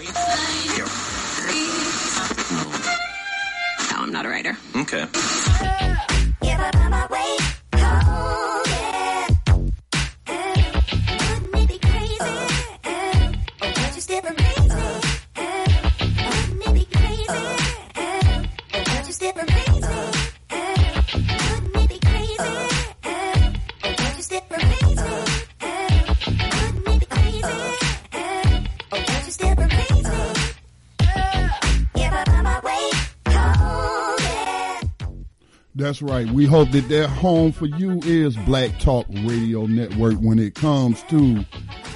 No, I'm not a writer. Okay. That's right. We hope that their home for you is Black Talk Radio Network when it comes to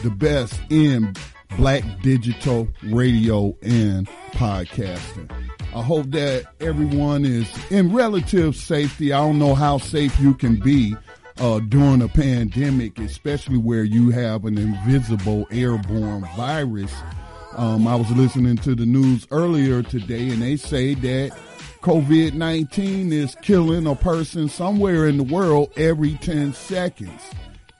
the best in black digital radio and podcasting. I hope that everyone is in relative safety. I don't know how safe you can be uh, during a pandemic, especially where you have an invisible airborne virus. Um, I was listening to the news earlier today, and they say that COVID 19 is killing a person somewhere in the world every 10 seconds.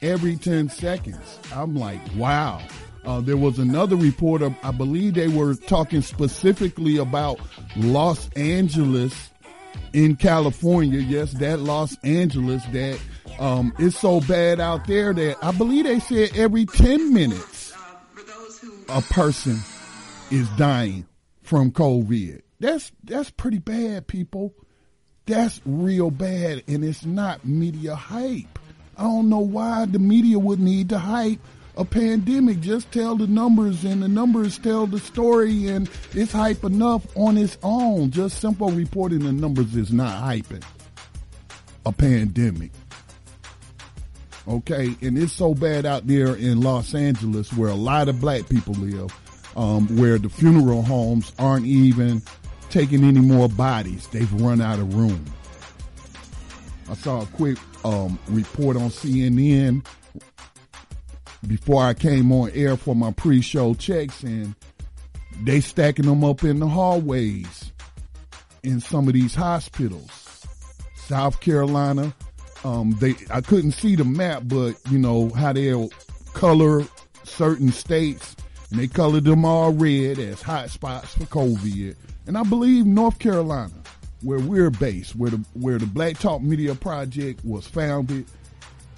Every 10 seconds. I'm like, wow. Uh, there was another report, of, I believe they were talking specifically about Los Angeles in California. Yes, that Los Angeles that um, so bad out there that I believe they said every 10 minutes a person is dying from COVID. That's that's pretty bad, people. That's real bad, and it's not media hype. I don't know why the media would need to hype a pandemic. Just tell the numbers, and the numbers tell the story, and it's hype enough on its own. Just simple reporting the numbers is not hyping a pandemic. Okay, and it's so bad out there in Los Angeles where a lot of black people live, um, where the funeral homes aren't even taking any more bodies. They've run out of room. I saw a quick um, report on CNN before I came on air for my pre-show checks, and they stacking them up in the hallways in some of these hospitals. South Carolina, um, they I couldn't see the map, but you know how they'll color certain states, and they colored them all red as hot spots for COVID and I believe North Carolina, where we're based, where the where the Black Talk Media Project was founded,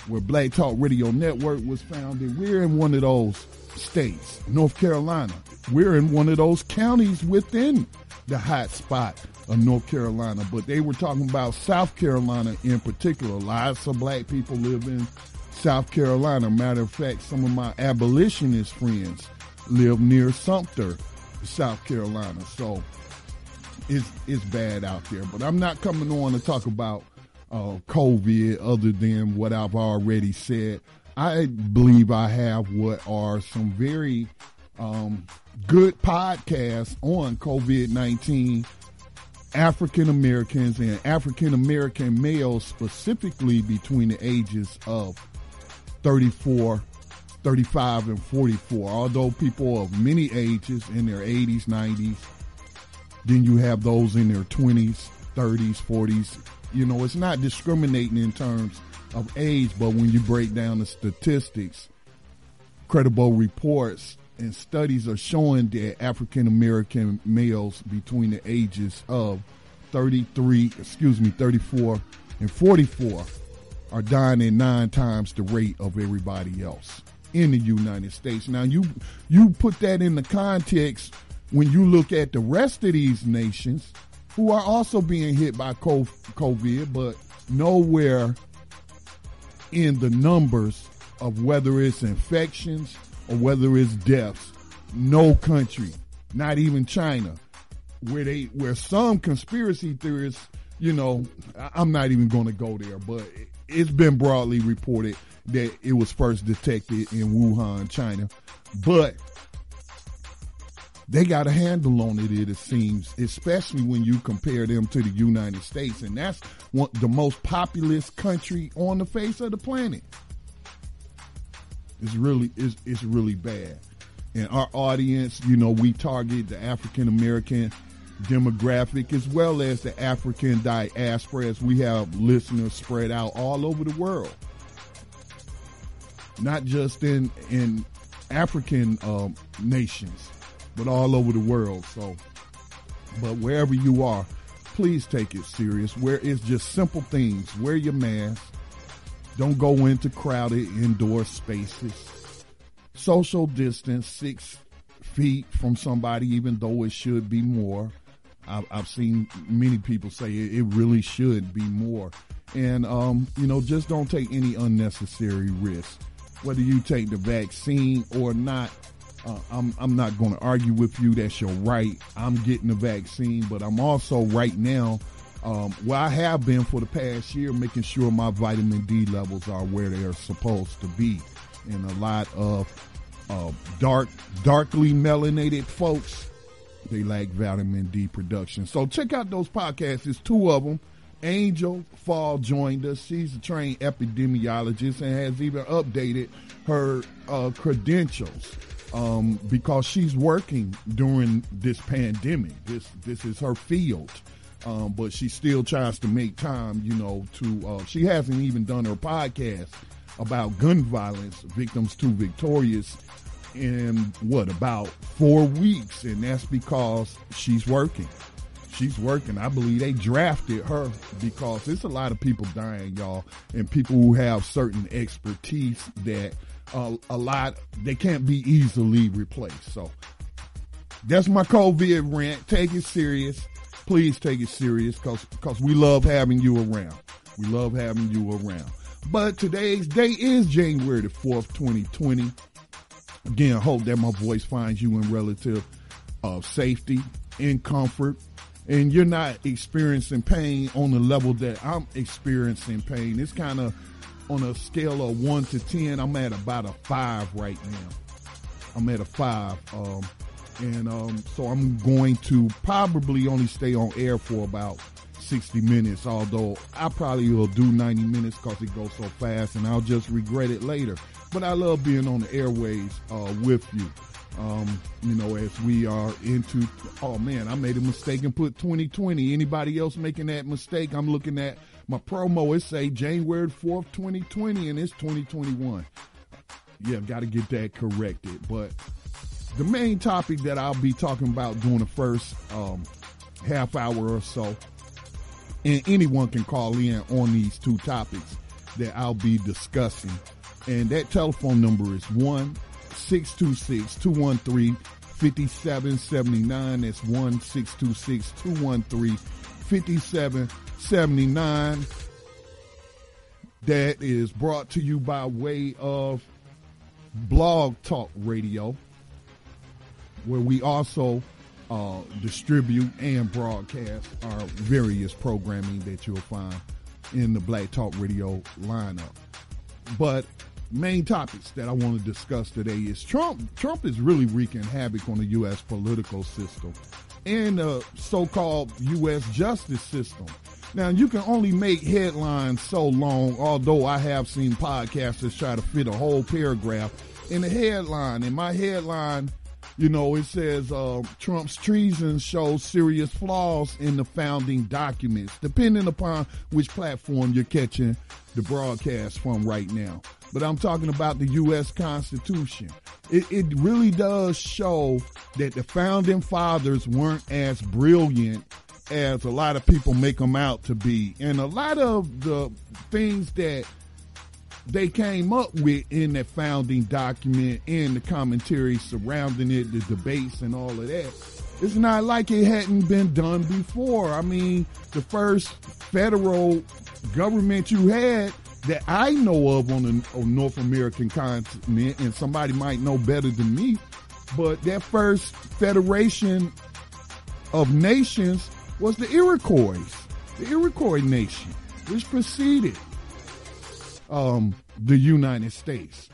where Black Talk Radio Network was founded, we're in one of those states, North Carolina. We're in one of those counties within the hot spot of North Carolina, but they were talking about South Carolina in particular. Lots of black people live in South Carolina. Matter of fact, some of my abolitionist friends live near Sumter, South Carolina. So it's it's bad out there. But I'm not coming on to talk about uh, COVID other than what I've already said. I believe I have what are some very um, good podcasts on COVID 19, African Americans and African American males, specifically between the ages of 34, 35, and 44. Although people of many ages in their 80s, 90s, then you have those in their 20s, 30s, 40s. You know, it's not discriminating in terms of age, but when you break down the statistics, credible reports and studies are showing that African American males between the ages of 33, excuse me, 34 and 44 are dying at nine times the rate of everybody else in the United States. Now you you put that in the context when you look at the rest of these nations who are also being hit by COVID, but nowhere in the numbers of whether it's infections or whether it's deaths. No country, not even China, where they where some conspiracy theorists, you know, I'm not even going to go there, but it's been broadly reported that it was first detected in Wuhan, China. But they got a handle on it, it seems, especially when you compare them to the United States. And that's one, the most populous country on the face of the planet. It's really, it's, it's really bad. And our audience, you know, we target the African American demographic as well as the African diaspora as we have listeners spread out all over the world. Not just in, in African um, nations but all over the world. So, but wherever you are, please take it serious. Where it's just simple things. Wear your mask. Don't go into crowded indoor spaces. Social distance six feet from somebody, even though it should be more. I've, seen many people say it, it really should be more. And, um, you know, just don't take any unnecessary risks. Whether you take the vaccine or not, uh, I'm, I'm not going to argue with you. That's your right. I'm getting the vaccine, but I'm also right now, um, where I have been for the past year, making sure my vitamin D levels are where they are supposed to be. And a lot of uh, dark, darkly melanated folks, they lack vitamin D production. So check out those podcasts. There's two of them. Angel Fall joined us. She's a trained epidemiologist and has even updated her uh, credentials um, because she's working during this pandemic. This this is her field. Um, but she still tries to make time, you know, to, uh, she hasn't even done her podcast about gun violence, Victims Too Victorious, in what, about four weeks. And that's because she's working. She's working. I believe they drafted her because it's a lot of people dying, y'all, and people who have certain expertise that uh, a lot, they can't be easily replaced. So that's my COVID rant. Take it serious. Please take it serious because because we love having you around. We love having you around. But today's day is January the 4th, 2020. Again, hope that my voice finds you in relative uh, safety and comfort. And you're not experiencing pain on the level that I'm experiencing pain. It's kind of on a scale of one to 10. I'm at about a five right now. I'm at a five. Um, and um, so I'm going to probably only stay on air for about 60 minutes, although I probably will do 90 minutes because it goes so fast and I'll just regret it later. But I love being on the airways uh, with you. Um, you know, as we are into, oh man, I made a mistake and put 2020. Anybody else making that mistake? I'm looking at my promo. is say January 4th, 2020, and it's 2021. Yeah, got to get that corrected. But the main topic that I'll be talking about during the first um, half hour or so, and anyone can call in on these two topics that I'll be discussing. And that telephone number is 1 626 213 5779. That's 1 626 213 5779. That is brought to you by way of Blog Talk Radio, where we also uh, distribute and broadcast our various programming that you'll find in the Black Talk Radio lineup. But main topics that I want to discuss today is Trump. Trump is really wreaking havoc on the U.S. political system and the so-called U.S. justice system. Now, you can only make headlines so long, although I have seen podcasters try to fit a whole paragraph in a headline. In my headline, you know, it says uh, Trump's treason shows serious flaws in the founding documents, depending upon which platform you're catching the broadcast from right now. But I'm talking about the U.S. Constitution. It, it really does show that the founding fathers weren't as brilliant as a lot of people make them out to be. And a lot of the things that they came up with in that founding document and the commentary surrounding it, the debates and all of that. It's not like it hadn't been done before. I mean, the first federal government you had that I know of on the on North American continent, and somebody might know better than me, but that first federation of nations was the Iroquois, the Iroquois nation, which preceded um, the United States.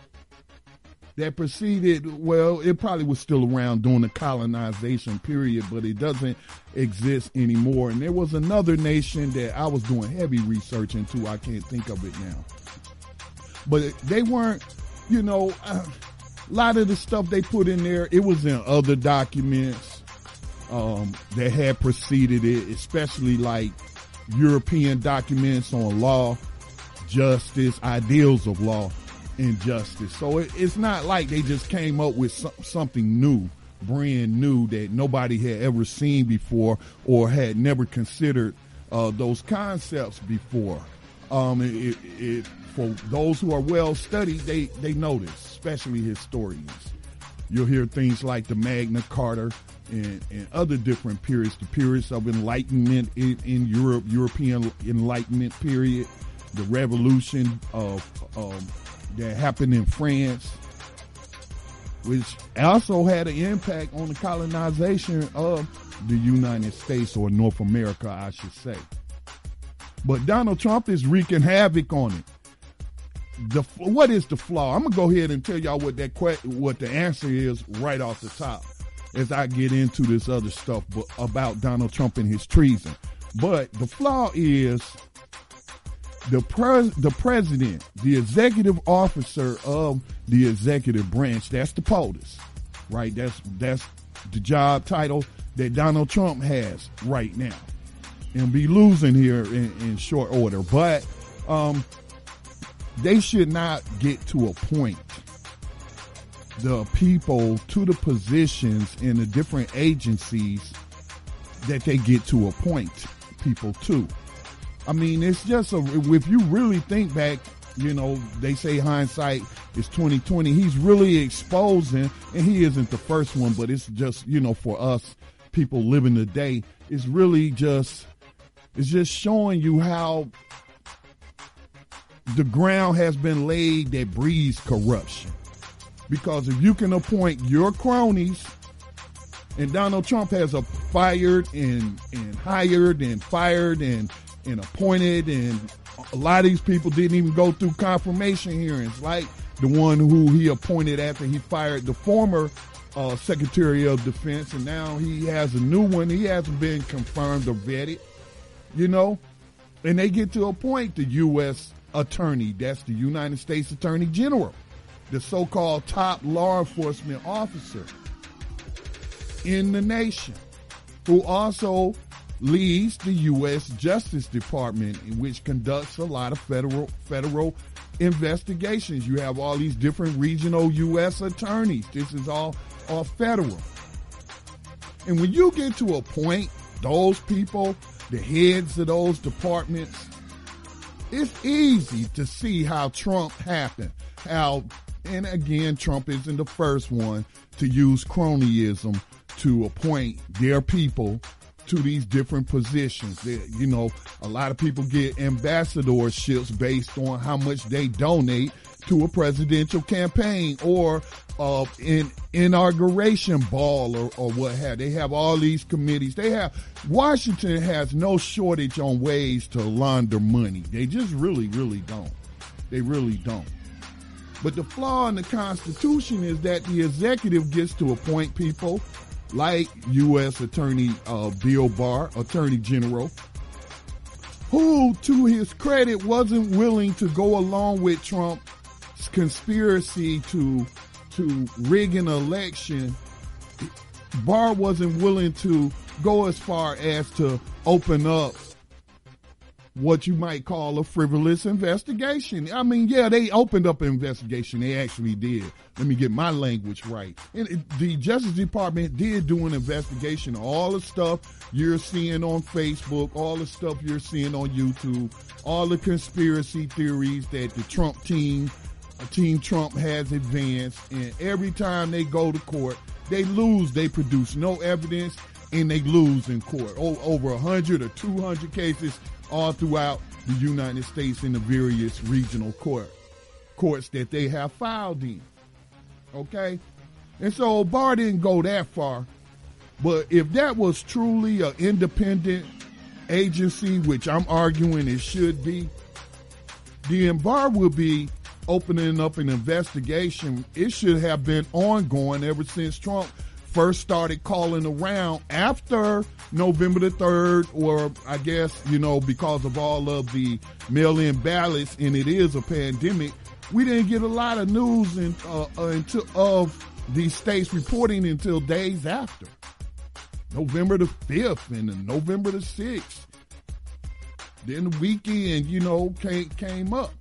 That preceded, well, it probably was still around during the colonization period, but it doesn't exist anymore. And there was another nation that I was doing heavy research into. I can't think of it now. But they weren't, you know, uh, a lot of the stuff they put in there, it was in other documents um, that had preceded it, especially like European documents on law justice, ideals of law and justice. So it, it's not like they just came up with some, something new brand new that nobody had ever seen before or had never considered uh, those concepts before. Um, it, it, for those who are well studied, they, they notice, especially historians. You'll hear things like the Magna Carta and, and other different periods, the periods of enlightenment in, in Europe, European Enlightenment period, the revolution of um, that happened in France, which also had an impact on the colonization of the United States or North America, I should say. But Donald Trump is wreaking havoc on it. The what is the flaw? I'm gonna go ahead and tell y'all what that what the answer is right off the top as I get into this other stuff but about Donald Trump and his treason. But the flaw is the pres- the president, the executive officer of the executive branch, that's the POTUS, right? That's that's the job title that Donald Trump has right now, and be losing here in, in short order. But um, they should not get to a point the people to the positions in the different agencies that they get to appoint people to. I mean, it's just a, if you really think back, you know, they say hindsight is 2020. He's really exposing, and he isn't the first one, but it's just, you know, for us people living today, it's really just, it's just showing you how the ground has been laid that breeds corruption. Because if you can appoint your cronies, and Donald Trump has a fired and, and hired and fired and, and appointed, and a lot of these people didn't even go through confirmation hearings, like the one who he appointed after he fired the former uh, Secretary of Defense, and now he has a new one. He hasn't been confirmed or vetted, you know, and they get to appoint the U.S. Attorney. That's the United States Attorney General the so-called top law enforcement officer in the nation, who also leads the U.S. Justice Department, which conducts a lot of federal federal investigations. You have all these different regional U.S. attorneys. This is all all federal. And when you get to a point, those people, the heads of those departments, it's easy to see how Trump happened, how and again, Trump isn't the first one to use cronyism to appoint their people to these different positions. They, you know, a lot of people get ambassadorships based on how much they donate to a presidential campaign or uh, in inauguration ball or, or what have. They have all these committees. They have Washington has no shortage on ways to launder money. They just really, really don't. They really don't. But the flaw in the Constitution is that the executive gets to appoint people like U.S. Attorney uh, Bill Barr, Attorney General, who, to his credit, wasn't willing to go along with Trump's conspiracy to to rig an election. Barr wasn't willing to go as far as to open up what you might call a frivolous investigation. I mean, yeah, they opened up an investigation. They actually did. Let me get my language right. And it, the Justice Department did do an investigation. All the stuff you're seeing on Facebook, all the stuff you're seeing on YouTube, all the conspiracy theories that the Trump team, Team Trump has advanced. And every time they go to court, they lose. They produce no evidence and they lose in court. O- over 100 or 200 cases all throughout the United States in the various regional court courts that they have filed in. Okay? And so Barr didn't go that far. But if that was truly an independent agency, which I'm arguing it should be, then Barr will be opening up an investigation. It should have been ongoing ever since Trump first started calling around after November the 3rd, or I guess, you know, because of all of the mail in ballots and it is a pandemic, we didn't get a lot of news in, uh, uh, until, of these states reporting until days after. November the 5th and November the 6th. Then the weekend, you know, came, came up.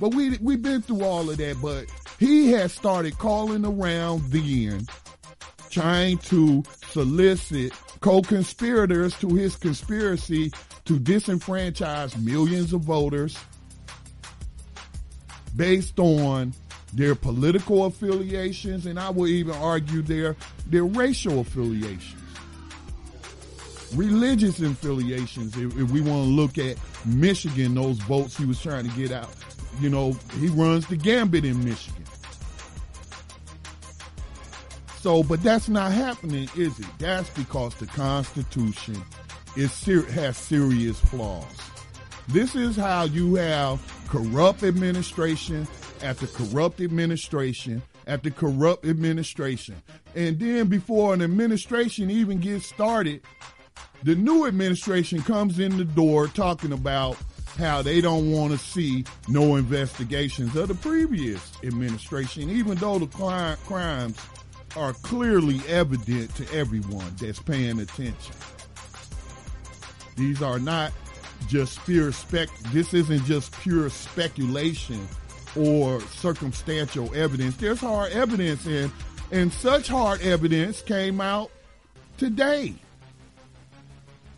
But we, we've been through all of that, but he has started calling around then trying to solicit co-conspirators to his conspiracy to disenfranchise millions of voters based on their political affiliations, and I will even argue their their racial affiliations, religious affiliations. If, if we want to look at Michigan, those votes he was trying to get out, you know, he runs the gambit in Michigan. So, but that's not happening, is it? That's because the Constitution is ser- has serious flaws. This is how you have corrupt administration after corrupt administration after corrupt administration. And then before an administration even gets started, the new administration comes in the door talking about how they don't want to see no investigations of the previous administration, even though the crimes are clearly evident to everyone that's paying attention. These are not just pure spec. This isn't just pure speculation or circumstantial evidence. There's hard evidence, and and such hard evidence came out today.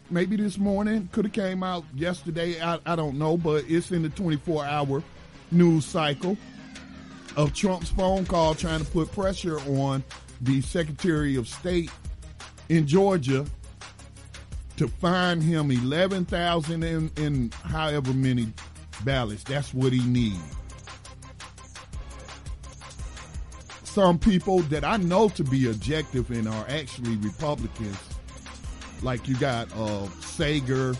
Maybe this morning could have came out yesterday. I, I don't know, but it's in the 24 hour news cycle of Trump's phone call trying to put pressure on the Secretary of State in Georgia to find him 11,000 in, in however many ballots. That's what he needs. Some people that I know to be objective and are actually Republicans, like you got uh, Saagar,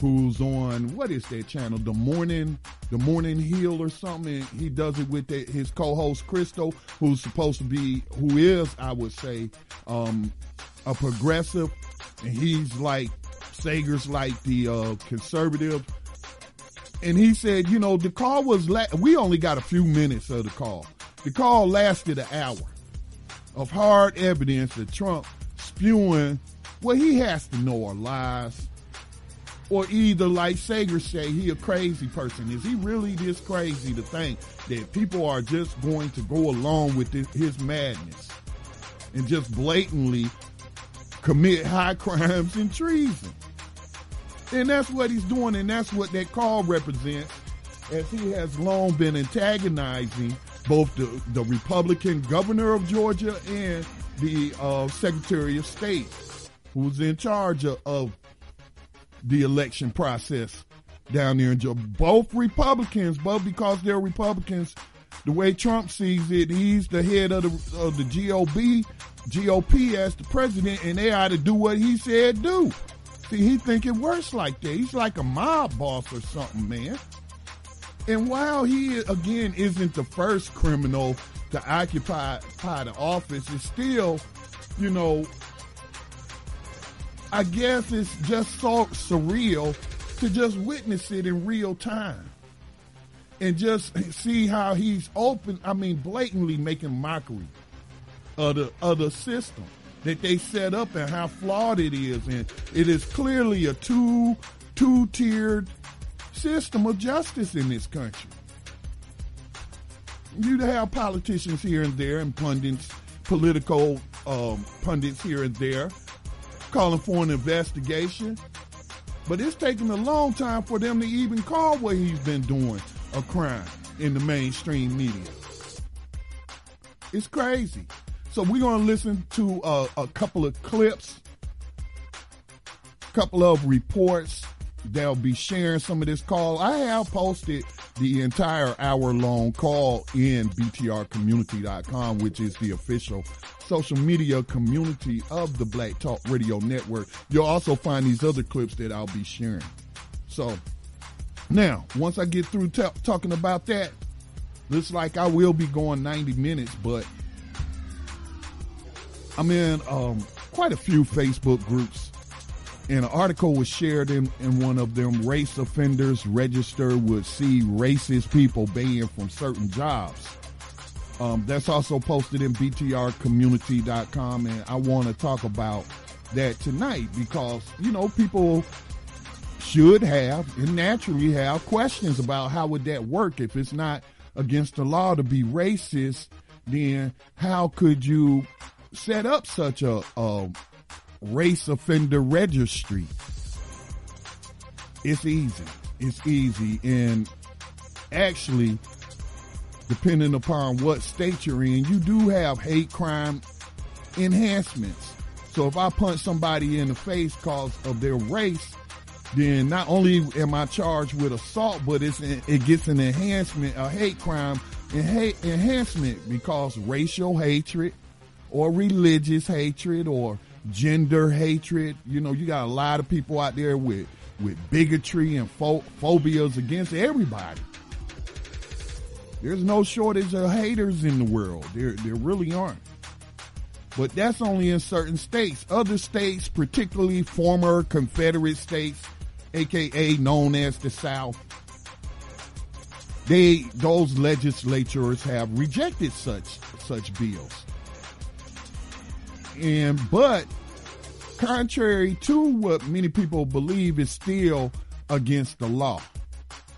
who's on what is that channel? The morning, the morning Hill or something. he does it with the, his co-host Krystal, who's supposed to be, who is, I would say, um, a progressive, and he's like Saagar's like the uh, conservative. And he said, you know, the call was, la- we only got a few minutes of the call. The call lasted an hour of hard evidence that Trump spewing what he has to know are lies. Or either, like Saagar say, he a crazy person. Is he really this crazy to think that people are just going to go along with this, his madness and just blatantly commit high crimes and treason? And that's what he's doing, and that's what that call represents, as he has long been antagonizing both the, the Republican governor of Georgia and the uh, Secretary of State, who's in charge of, of the election process down there in Georgia. Both Republicans, both because they're Republicans, the way Trump sees it, he's the head of the, of the GOP, GOP as the president, and they ought to do what he said do. See, he think it works like that. He's like a mob boss or something, man. And while he again isn't the first criminal to occupy, occupy the office, it's still, you know, I guess it's just so surreal to just witness it in real time and just see how he's open. I mean, blatantly making mockery of the of the system that they set up and how flawed it is. And it is clearly a two two tiered system of justice in this country. You have politicians here and there and pundits, political um, pundits here and there, calling for an investigation. But it's taken a long time for them to even call what he's been doing a crime in the mainstream media. It's crazy. So we're going to listen to uh, a couple of clips, a couple of reports. They'll be sharing some of this call. I have posted the entire hour long call in btrcommunity.com, which is the official social media community of the Black Talk Radio Network. You'll also find these other clips that I'll be sharing. So now, once I get through t- talking about that, looks like I will be going 90 minutes, but I'm in um, quite a few Facebook groups, and an article was shared in, in one of them. Race offenders register would see racist people banned from certain jobs. Um, that's also posted in btrcommunity.com, and I want to talk about that tonight because you know people should have and naturally have questions about how would that work if it's not against the law to be racist then how could you set up such a, a race offender registry. It's easy. It's easy. And actually, depending upon what state you're in, you do have hate crime enhancements. So if I punch somebody in the face because of their race, then not only am I charged with assault, but it's it gets an enhancement, a hate crime enhancement because racial hatred or religious hatred or gender hatred. You know, you got a lot of people out there with with bigotry and pho- phobias against everybody. There's no shortage of haters in the world. There, there really aren't. But that's only in certain states. Other states, particularly former Confederate states, aka known as the South, they those legislatures have rejected such such bills. And but contrary to what many people believe is still against the law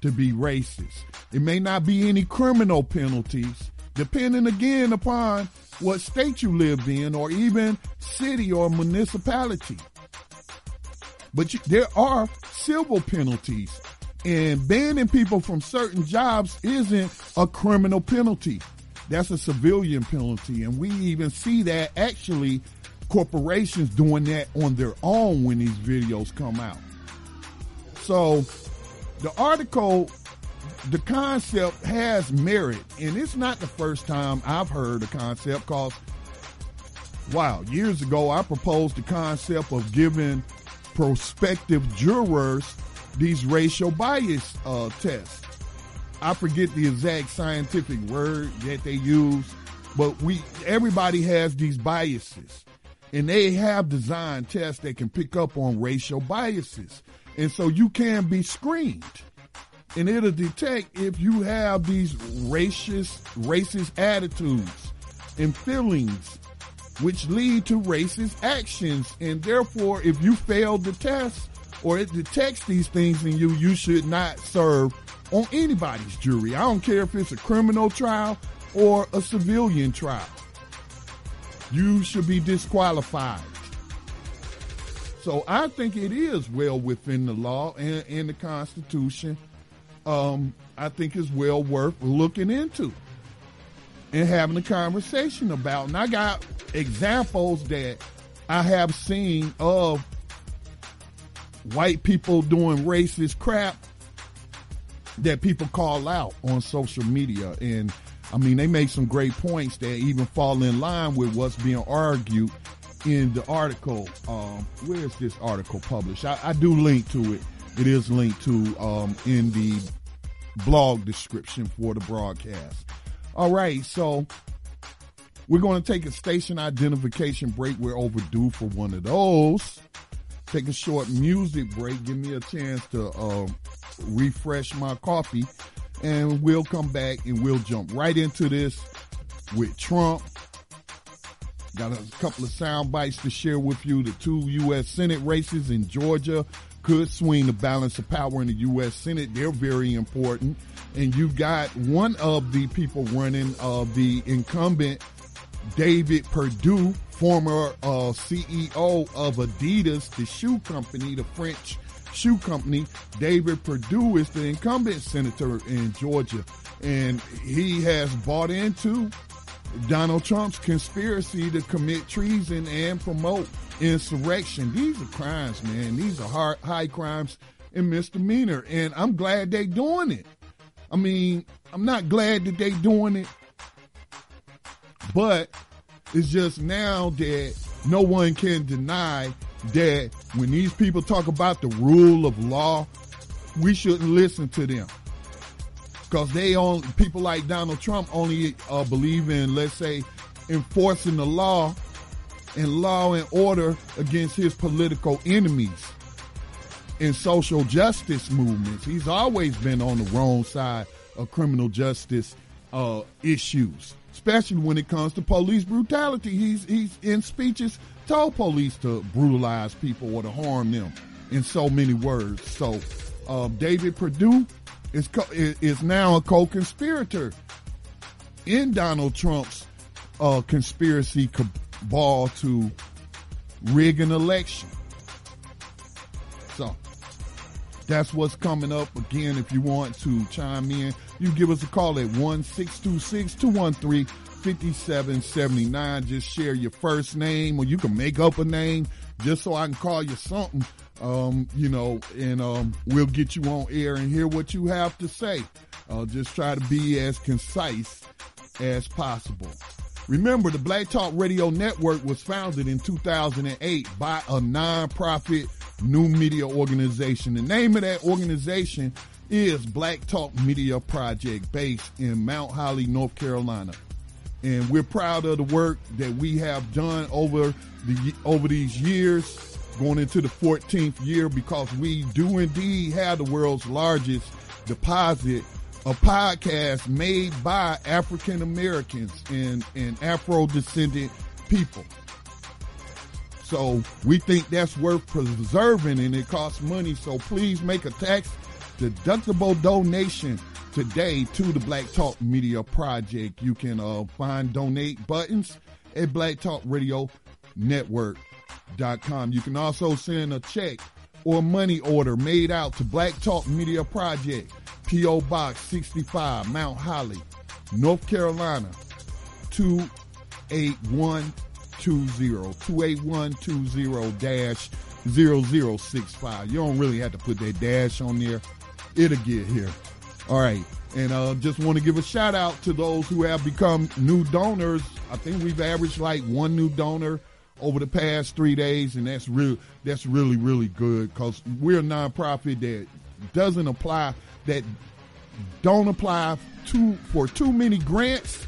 to be racist. It may not be any criminal penalties, depending again upon what state you live in or even city or municipality. But you, there are civil penalties and banning people from certain jobs isn't a criminal penalty. That's a civilian penalty. And we even see that actually corporations doing that on their own when these videos come out. So the article, the concept has merit, and it's not the first time I've heard the concept because, wow, years ago I proposed the concept of giving prospective jurors these racial bias uh, tests. I forget the exact scientific word that they use, but we everybody has these biases, and they have designed tests that can pick up on racial biases, and so you can be screened, and it'll detect if you have these racist racist attitudes and feelings which lead to racist actions. And therefore, if you fail the test or it detects these things in you, you should not serve on anybody's jury. I don't care if it's a criminal trial or a civilian trial. You should be disqualified. So I think it is well within the law and, and the Constitution. Um, I think it's well worth looking into and having a conversation about. And I got examples that I have seen of white people doing racist crap that people call out on social media. And I mean, they make some great points that even fall in line with what's being argued in the article. Um, where's this article published? I, I, do link to it. It is linked to um, in the blog description for the broadcast. All right, so we're going to take a station identification break. We're overdue for one of those. Take a short music break. Give me a chance to uh, refresh my coffee, and we'll come back and we'll jump right into this with Trump. Got a couple of sound bites to share with you. The two U.S. Senate races in Georgia could swing the balance of power in the U.S. Senate. They're very important. And you got one of the people running, uh, the incumbent David Perdue, former uh, CEO of Adidas, the shoe company, the French shoe company. David Perdue is the incumbent senator in Georgia, and he has bought into Donald Trump's conspiracy to commit treason and promote insurrection. These are crimes, man. These are hard, high crimes and misdemeanor, and I'm glad they're doing it. I mean, I'm not glad that they're doing it, but it's just now that no one can deny that when these people talk about the rule of law, we shouldn't listen to them. Because they only, people like Donald Trump only uh, believe in, let's say, enforcing the law and law and order against his political enemies in social justice movements. He's always been on the wrong side of criminal justice uh, issues especially when it comes to police brutality. He's he's in speeches told police to brutalize people or to harm them in so many words. So uh, David Perdue is co- is now a co-conspirator in Donald Trump's uh, conspiracy co- ball to rig an election. So that's what's coming up. Again, if you want to chime in, you give us a call at 1 213 5779. Just share your first name or you can make up a name just so I can call you something. Um, you know, and um, we'll get you on air and hear what you have to say. Uh, just try to be as concise as possible. Remember, the Black Talk Radio Network was founded in 2008 by a nonprofit new media organization. The name of that organization is Black Talk Media Project based in Mount Holly, North Carolina. And we're proud of the work that we have done over the over these years, going into the 14th year, because we do indeed have the world's largest deposit of podcasts made by African Americans and, and Afro descendant people. So we think that's worth preserving and it costs money. So please make a tax deductible donation today to the Black Talk Media Project. You can uh, find donate buttons at Black. You can also send a check or money order made out to Black Talk Media Project, P.O. Box 65, Mount Holly, North Carolina, 281 28120 dash 0065. You don't really have to put that dash on there. It'll get here. All right. And uh, just want to give a shout out to those who have become new donors. I think we've averaged like one new donor over the past three days, and that's real. That's really really good because we're a nonprofit that doesn't apply that don't apply to for too many grants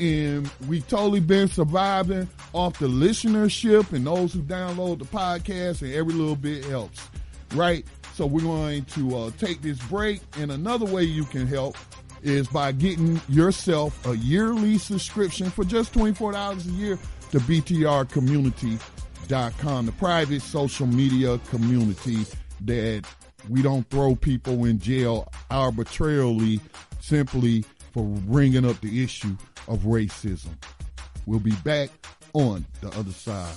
and we've totally been surviving off the listenership and those who download the podcast, and every little bit helps, right? So we're going to uh, take this break, and another way you can help is by getting yourself a yearly subscription for just $24 a year to btrcommunity.com, the private social media community that we don't throw people in jail arbitrarily simply for bringing up the issue of racism. We'll be back on the other side.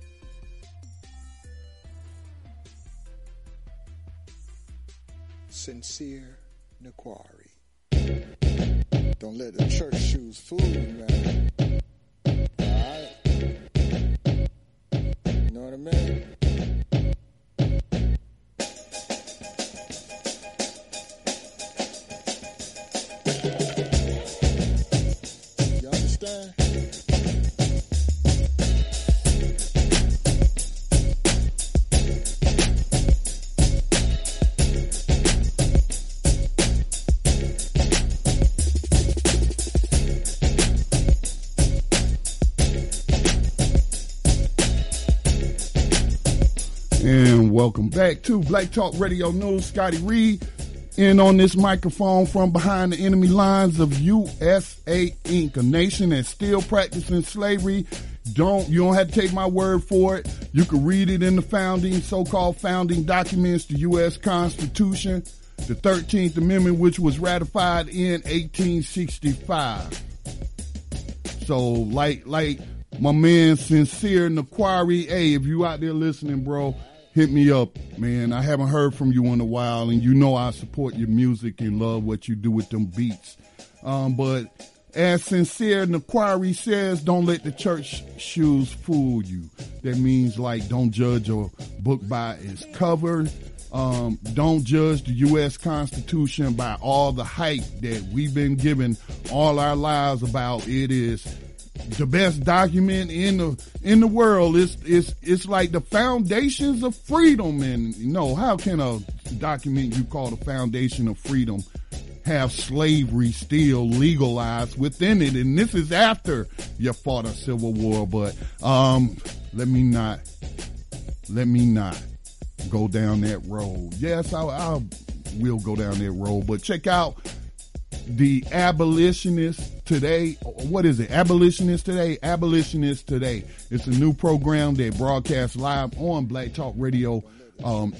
Sincere Naqari. Don't let the church shoes fool you, man. Back to Black Talk Radio News. Scotty Reid in on this microphone from behind the enemy lines of USA Inc., a nation that's still practicing slavery. Don't you don't have to take my word for it. You can read it in the founding, so-called founding documents, the U.S. Constitution, the 13th Amendment, which was ratified in 1865. So, like, like my man Sincere Naquari. Hey, if you out there listening, bro, hit me up, man. I haven't heard from you in a while, and you know I support your music and love what you do with them beats. Um, but as Sincere Naquari says, don't let the church shoes fool you. That means like don't judge a book by its cover. Um, don't judge the U.S. Constitution by all the hype that we've been given all our lives about. It is the best document in the in the world. It's it's it's like the foundations of freedom. And you know how can a document you call the foundation of freedom have slavery still legalized within it? And this is after you fought a civil war. But um, let me not let me not go down that road. Yes, I, I will go down that road, but check out the abolitionist today. What is it? Abolitionist today. Abolitionist today. It's a new program that broadcasts live on Black Talk Radio um,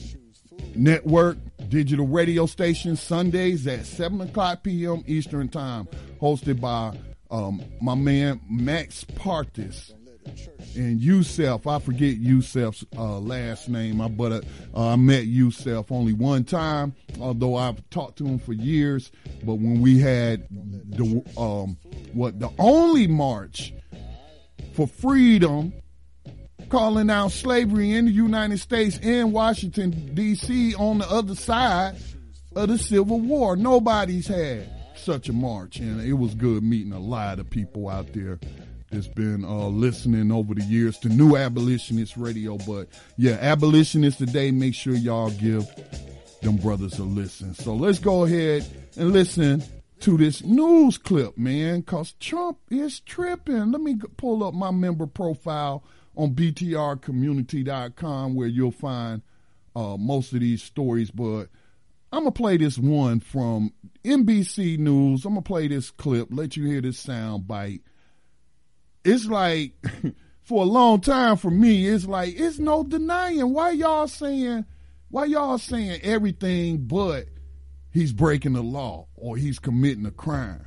network, digital radio station Sundays at seven o'clock p.m. Eastern time, hosted by um, my man Max Partis and Yusef, I forget Yusef's uh, last name, I, but uh, I met Yusef only one time, although I've talked to him for years. But when we had the um, what the only march for freedom, calling out slavery in the United States and Washington D.C. on the other side of the Civil War, nobody's had such a march, and it was good meeting a lot of people out there that's been uh, listening over the years to New Abolitionist Radio. But yeah, Abolitionist today, make sure y'all give them brothers a listen. So let's go ahead and listen to this news clip, man, cause Trump is tripping. Let me pull up my member profile on btrcommunity.com where you'll find uh, most of these stories. But I'm gonna play this one from NBC News. I'm gonna play this clip, let you hear this sound bite it's like for a long time for me, it's like it's no denying why y'all saying why y'all saying everything but he's breaking the law or he's committing a crime.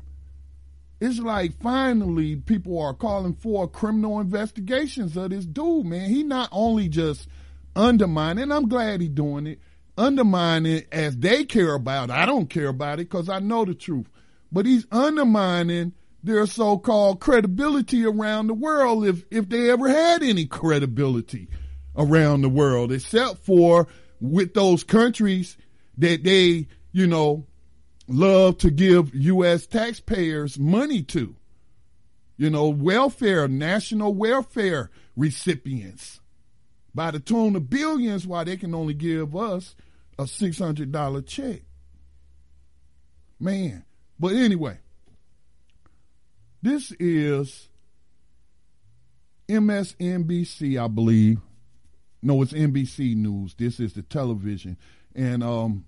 It's like finally people are calling for criminal investigations of this dude, man. He not only just undermining, and I'm glad he doing it, undermining as they care about it. I don't care about it because I know the truth. But he's undermining their so-called credibility around the world if, if they ever had any credibility around the world, except for with those countries that they, you know, love to give U.S. taxpayers money to. You know, welfare, national welfare recipients by the tune of billions why they can only give us a $600 check. Man. But anyway, this is MSNBC, I believe. No, it's NBC News. This is the television. And um,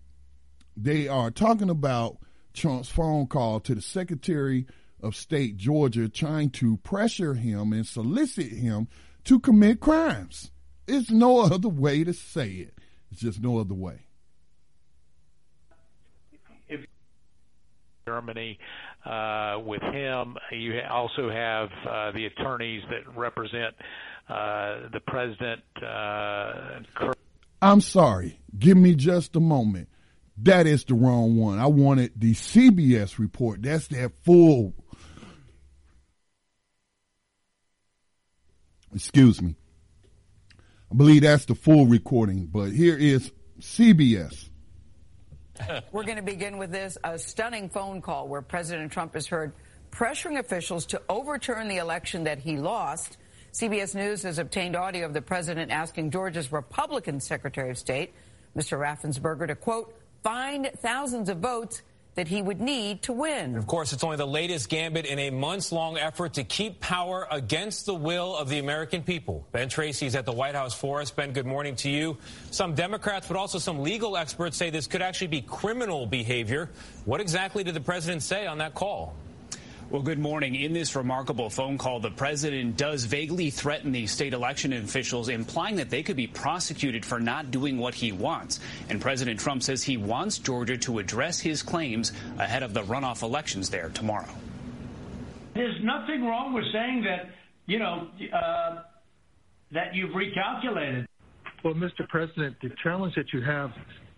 they are talking about Trump's phone call to the Secretary of State, Georgia, trying to pressure him and solicit him to commit crimes. It's no other way to say it. It's just no other way. Germany with him. You also have uh, the attorneys that represent uh, the president. Uh, I'm sorry. Give me just a moment. That is the wrong one. I wanted the CBS report. That's that full. Excuse me. I believe that's the full recording, but here is CBS. We're going to begin with this a stunning phone call where President Trump is heard pressuring officials to overturn the election that he lost. CBS News has obtained audio of the president asking Georgia's Republican Secretary of State, Mr. Raffensperger, to quote, find thousands of votes that he would need to win. Of course, it's only the latest gambit in a months long effort to keep power against the will of the American people. Ben Tracy is at the White House for us. Ben, good morning to you. Some Democrats, but also some legal experts say this could actually be criminal behavior. What exactly did the president say on that call? Well, good morning. In this remarkable phone call, the president does vaguely threaten the state election officials, implying that they could be prosecuted for not doing what he wants. And President Trump says he wants Georgia to address his claims ahead of the runoff elections there tomorrow. There's nothing wrong with saying that you know, uh, that you've recalculated. Well, Mr. President, the challenge that you have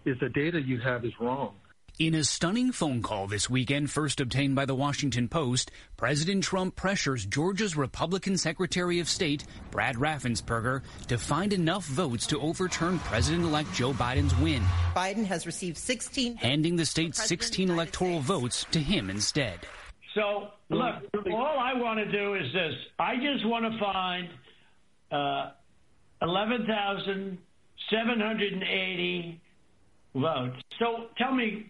is the data you have is wrong. In a stunning phone call this weekend, first obtained by the Washington Post, President Trump pressures Georgia's Republican Secretary of State, Brad Raffensperger, to find enough votes to overturn President-elect Joe Biden's win. Biden has received 16, handing the state's 16 electoral votes to him instead. So, look, all I want to do is this. I just want to find uh, 11,780 votes. So tell me,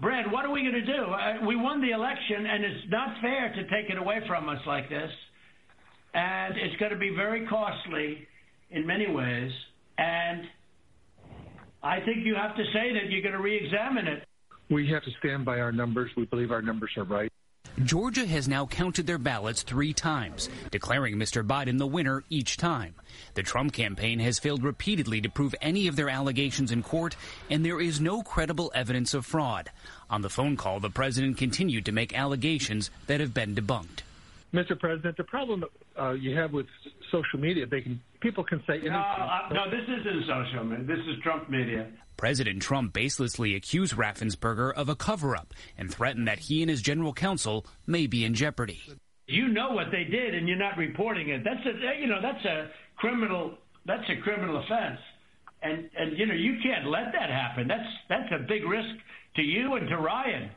Brad, what are we going to do? Uh, we won the election, and it's not fair to take it away from us like this. And it's going to be very costly in many ways. And I think you have to say that you're going to re examine it. We have to stand by our numbers. We believe our numbers are right. Georgia has now counted their ballots three times, declaring Mr. Biden the winner each time. The Trump campaign has failed repeatedly to prove any of their allegations in court, and there is no credible evidence of fraud. On the phone call, the president continued to make allegations that have been debunked. Mr. President, the problem uh, you have with social media, they can people can say anything. No, uh, no, this isn't social media. This is Trump media. President Trump baselessly accused Raffensperger of a cover-up and threatened that he and his general counsel may be in jeopardy. You know what they did, and you're not reporting it. That's a you know that's a criminal that's a criminal offense, and and you know you can't let that happen. That's that's a big risk to you and to Ryan,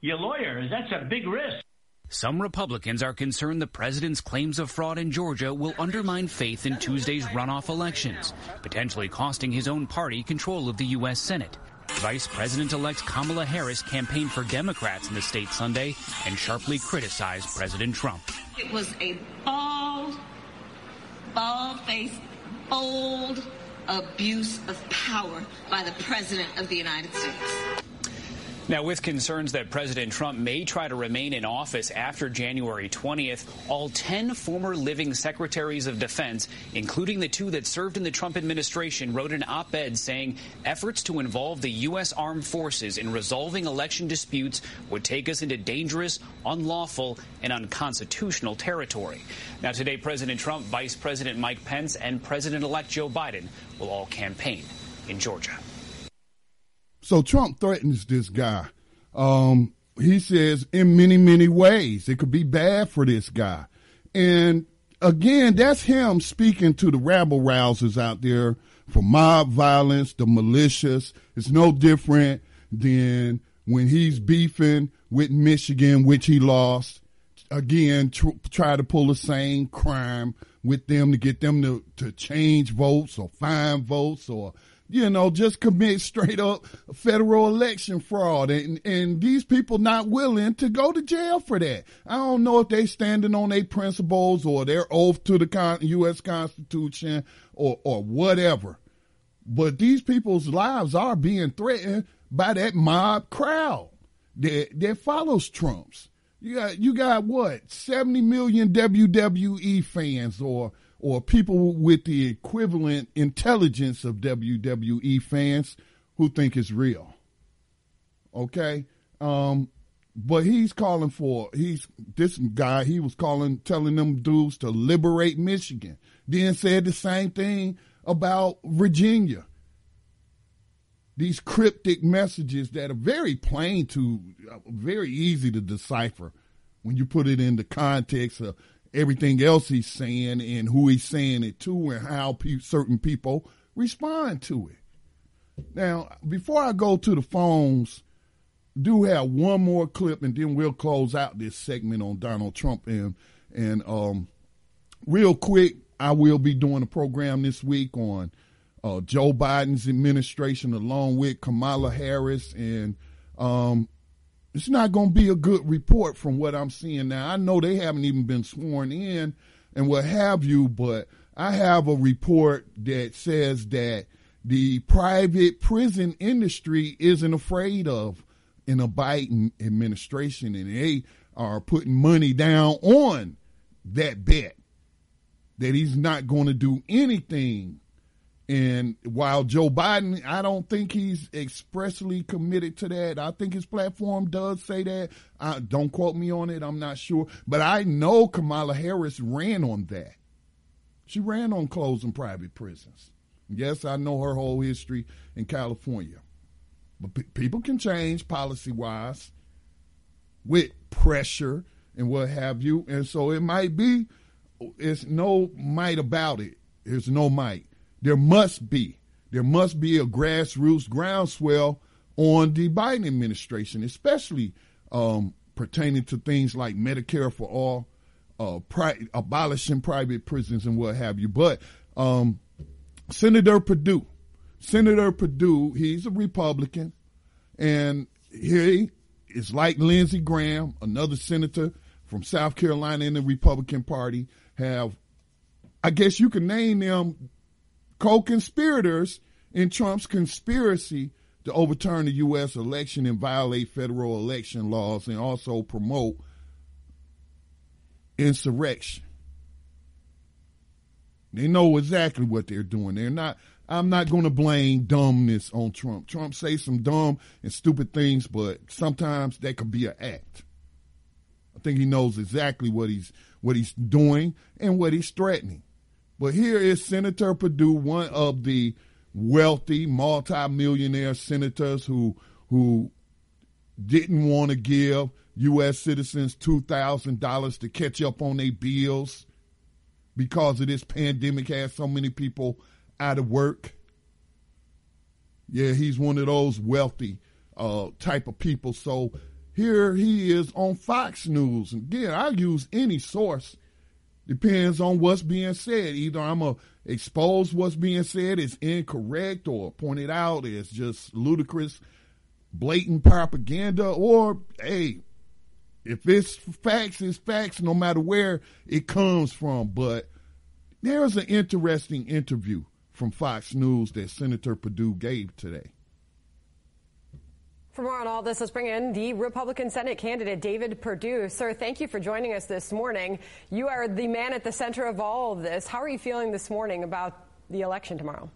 your lawyers. That's a big risk. Some Republicans are concerned the president's claims of fraud in Georgia will undermine faith in Tuesday's runoff elections, potentially costing his own party control of the U.S. Senate. Vice President elect Kamala Harris campaigned for Democrats in the state Sunday and sharply criticized President Trump. It was a bald, bald faced, bold abuse of power by the President of the United States. Now, with concerns that President Trump may try to remain in office after January 20th, all 10 former living secretaries of defense, including the two that served in the Trump administration, wrote an op ed saying efforts to involve the U.S. armed forces in resolving election disputes would take us into dangerous, unlawful, and unconstitutional territory. Now, today, President Trump, Vice President Mike Pence, and President elect Joe Biden will all campaign in Georgia. So Trump threatens this guy. Um, he says in many, many ways it could be bad for this guy. And again, that's him speaking to the rabble rousers out there for mob violence, the malicious. It's no different than when he's beefing with Michigan, which he lost. Again, tr- try to pull the same crime with them to get them to, to change votes or find votes or you know, just commit straight up federal election fraud. And, and these people not willing to go to jail for that. I don't know if they standing on their principles or their oath to the con- U.S. Constitution or, or whatever. But these people's lives are being threatened by that mob crowd that, that follows Trump's. You got, you got what? 70 million WWE fans or or people with the equivalent intelligence of WWE fans who think it's real. Okay? Um, but he's calling for he's this guy he was calling telling them dudes to liberate Michigan. Then said the same thing about Virginia. These cryptic messages that are very plain to very easy to decipher when you put it in the context of everything else he's saying and who he's saying it to and how pe- certain people respond to it. Now, before I go to the phones, do have one more clip and then we'll close out this segment on Donald Trump and and um, real quick, I will be doing a program this week on uh, Joe Biden's administration along with Kamala Harris and um, it's not going to be a good report from what I'm seeing now. I know they haven't even been sworn in and what have you, but I have a report that says that the private prison industry isn't afraid of in a Biden administration, and they are putting money down on that bet that he's not going to do anything And while Joe Biden, I don't think he's expressly committed to that. I think his platform does say that. I, don't quote me on it. I'm not sure. But I know Kamala Harris ran on that. She ran on closing private prisons. Yes, I know her whole history in California. But people can change policy wise with pressure and what have you. And so it might be, it's no might about it. There's no might. There must be. There must be a grassroots groundswell on the Biden administration, especially um, pertaining to things like Medicare for all, uh, pri- abolishing private prisons and what have you. But um, Senator Perdue, Senator Perdue, he's a Republican, and he is like Lindsey Graham, another senator from South Carolina in the Republican Party, have, I guess you can name them co-conspirators in Trump's conspiracy to overturn the U.S. election and violate federal election laws and also promote insurrection. They know exactly what they're doing. They're not. I'm not going to blame dumbness on Trump. Trump says some dumb and stupid things, but sometimes that could be an act. I think he knows exactly what he's what he's doing and what he's threatening. But here is Senator Perdue, one of the wealthy multimillionaire senators who who didn't want to give U.S. citizens two thousand dollars to catch up on their bills because of this pandemic has so many people out of work. Yeah, he's one of those wealthy uh, type of people. So here he is on Fox News. Again, I use any source Depends on what's being said. Either I'm going to expose what's being said is incorrect or point it out as just ludicrous, blatant propaganda, or hey, if it's facts, it's facts no matter where it comes from. But there's an interesting interview from Fox News that Senator Perdue gave today. For more on all this, let's bring in the Republican Senate candidate, David Perdue. Sir, thank you for joining us this morning. You are the man at the center of all of this. How are you feeling this morning about the election tomorrow?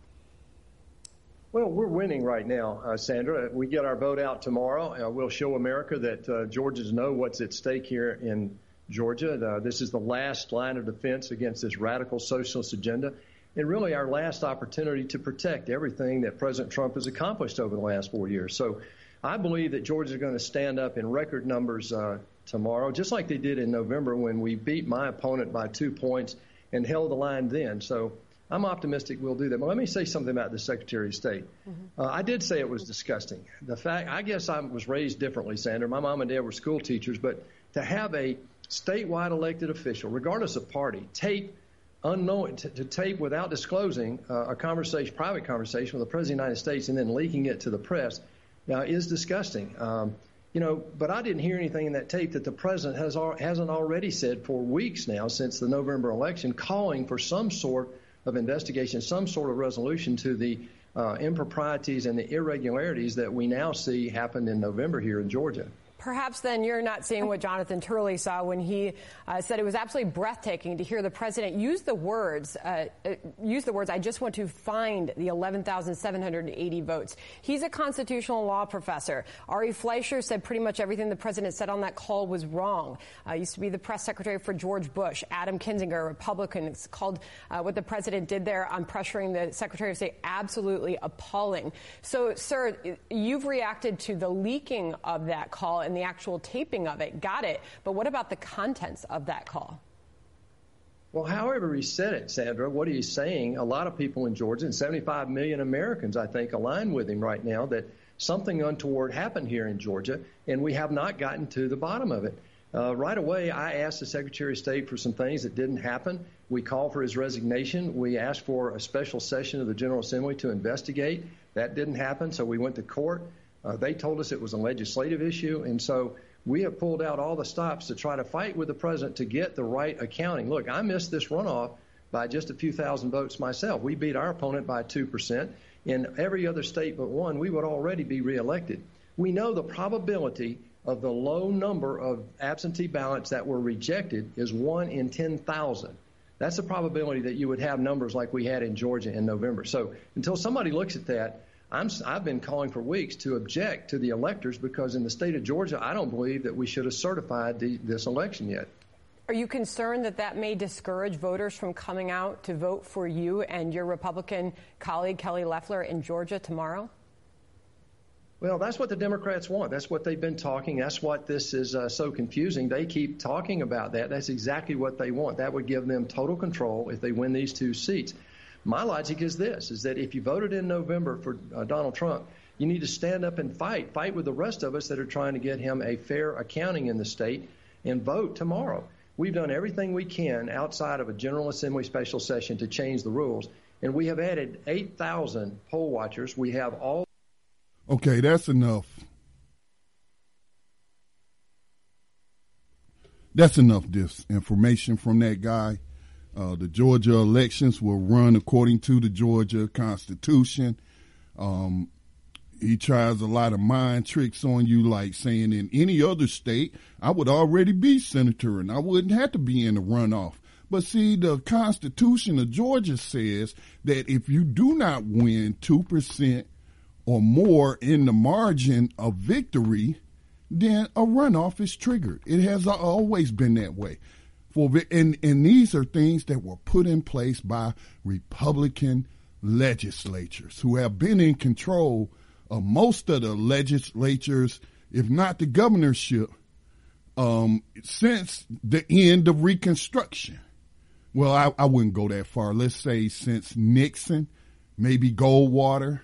Well, we're winning right now, uh, Sandra. We get our vote out tomorrow. Uh, we'll show America that uh, Georgians know what's at stake here in Georgia. Uh, this is the last line of defense against this radical socialist agenda and really our last opportunity to protect everything that President Trump has accomplished over the last four years. So I believe that Georgia is going to stand up in record numbers uh, tomorrow, just like they did in November when we beat my opponent by two points and held the line then. So I'm optimistic we'll do that. But let me say something about the Secretary of State. Mm-hmm. Uh, I did say it was disgusting. The fact, I guess I was raised differently, Sandra. My mom and dad were school teachers, but to have a statewide elected official, regardless of party, tape unknowing to, to tape without disclosing uh, a conversation, private conversation with the President of the United States, and then leaking it to the press uh, is disgusting. Um, you know, but I didn't hear anything in that tape that the president has al- hasn't already said for weeks now since the November election, calling for some sort of investigation, some sort of resolution to the uh, improprieties and the irregularities that we now see happened in November here in Georgia perhaps then you're not seeing what Jonathan Turley saw when he uh, said it was absolutely breathtaking to hear the president use the words, uh, uh, use the words, I just want to find the 11,780 votes. He's a constitutional law professor. Ari Fleischer said pretty much everything the president said on that call was wrong. Uh, used to be the press secretary for George Bush. Adam Kinzinger, a Republican, called uh, what the president did there on pressuring the secretary of state absolutely appalling. So, sir, you've reacted to the leaking of that call and the actual taping of it. Got it. But what about the contents of that call? Well, however he said it, Sandra, what he's saying, a lot of people in Georgia and 75 million Americans, I think, align with him right now that something untoward happened here in Georgia, and we have not gotten to the bottom of it. Uh, right away, I asked the Secretary of State for some things that didn't happen. We called for his resignation. We asked for a special session of the General Assembly to investigate. That didn't happen, so we went to court. Uh, they told us it was a legislative issue, and so we have pulled out all the stops to try to fight with the president to get the right accounting. Look, I missed this runoff by just a few thousand votes myself. We beat our opponent by 2%. In every other state but one, we would already be reelected. We know the probability of the low number of absentee ballots that were rejected is 1 in 10,000. That's the probability that you would have numbers like we had in Georgia in November. So until somebody looks at that, I'm, I've been calling for weeks to object to the electors because in the state of Georgia, I don't believe that we should have certified the, this election yet. Are you concerned that that may discourage voters from coming out to vote for you and your Republican colleague, Kelly Loeffler, in Georgia tomorrow? Well, that's what the Democrats want. That's what they've been talking. That's what this is uh, so confusing. They keep talking about that. That's exactly what they want. That would give them total control if they win these two seats. My logic is this: is that if you voted in November for uh, Donald Trump, you need to stand up and fight. Fight with the rest of us that are trying to get him a fair accounting in the state, and vote tomorrow. We've done everything we can outside of a General Assembly special session to change the rules, and we have added 8,000 poll watchers. We have all Okay, that's enough. That's enough disinformation from that guy. Uh, the Georgia elections will run according to the Georgia Constitution. Um, he tries a lot of mind tricks on you, like saying in any other state, I would already be senator and I wouldn't have to be in the runoff. But see, the Constitution of Georgia says that if you do not win 2% or more in the margin of victory, then a runoff is triggered. It has always been that way. For and and these are things that were put in place by Republican legislatures who have been in control of most of the legislatures, if not the governorship, um, since the end of Reconstruction. Well, I, I wouldn't go that far. Let's say since Nixon, maybe Goldwater,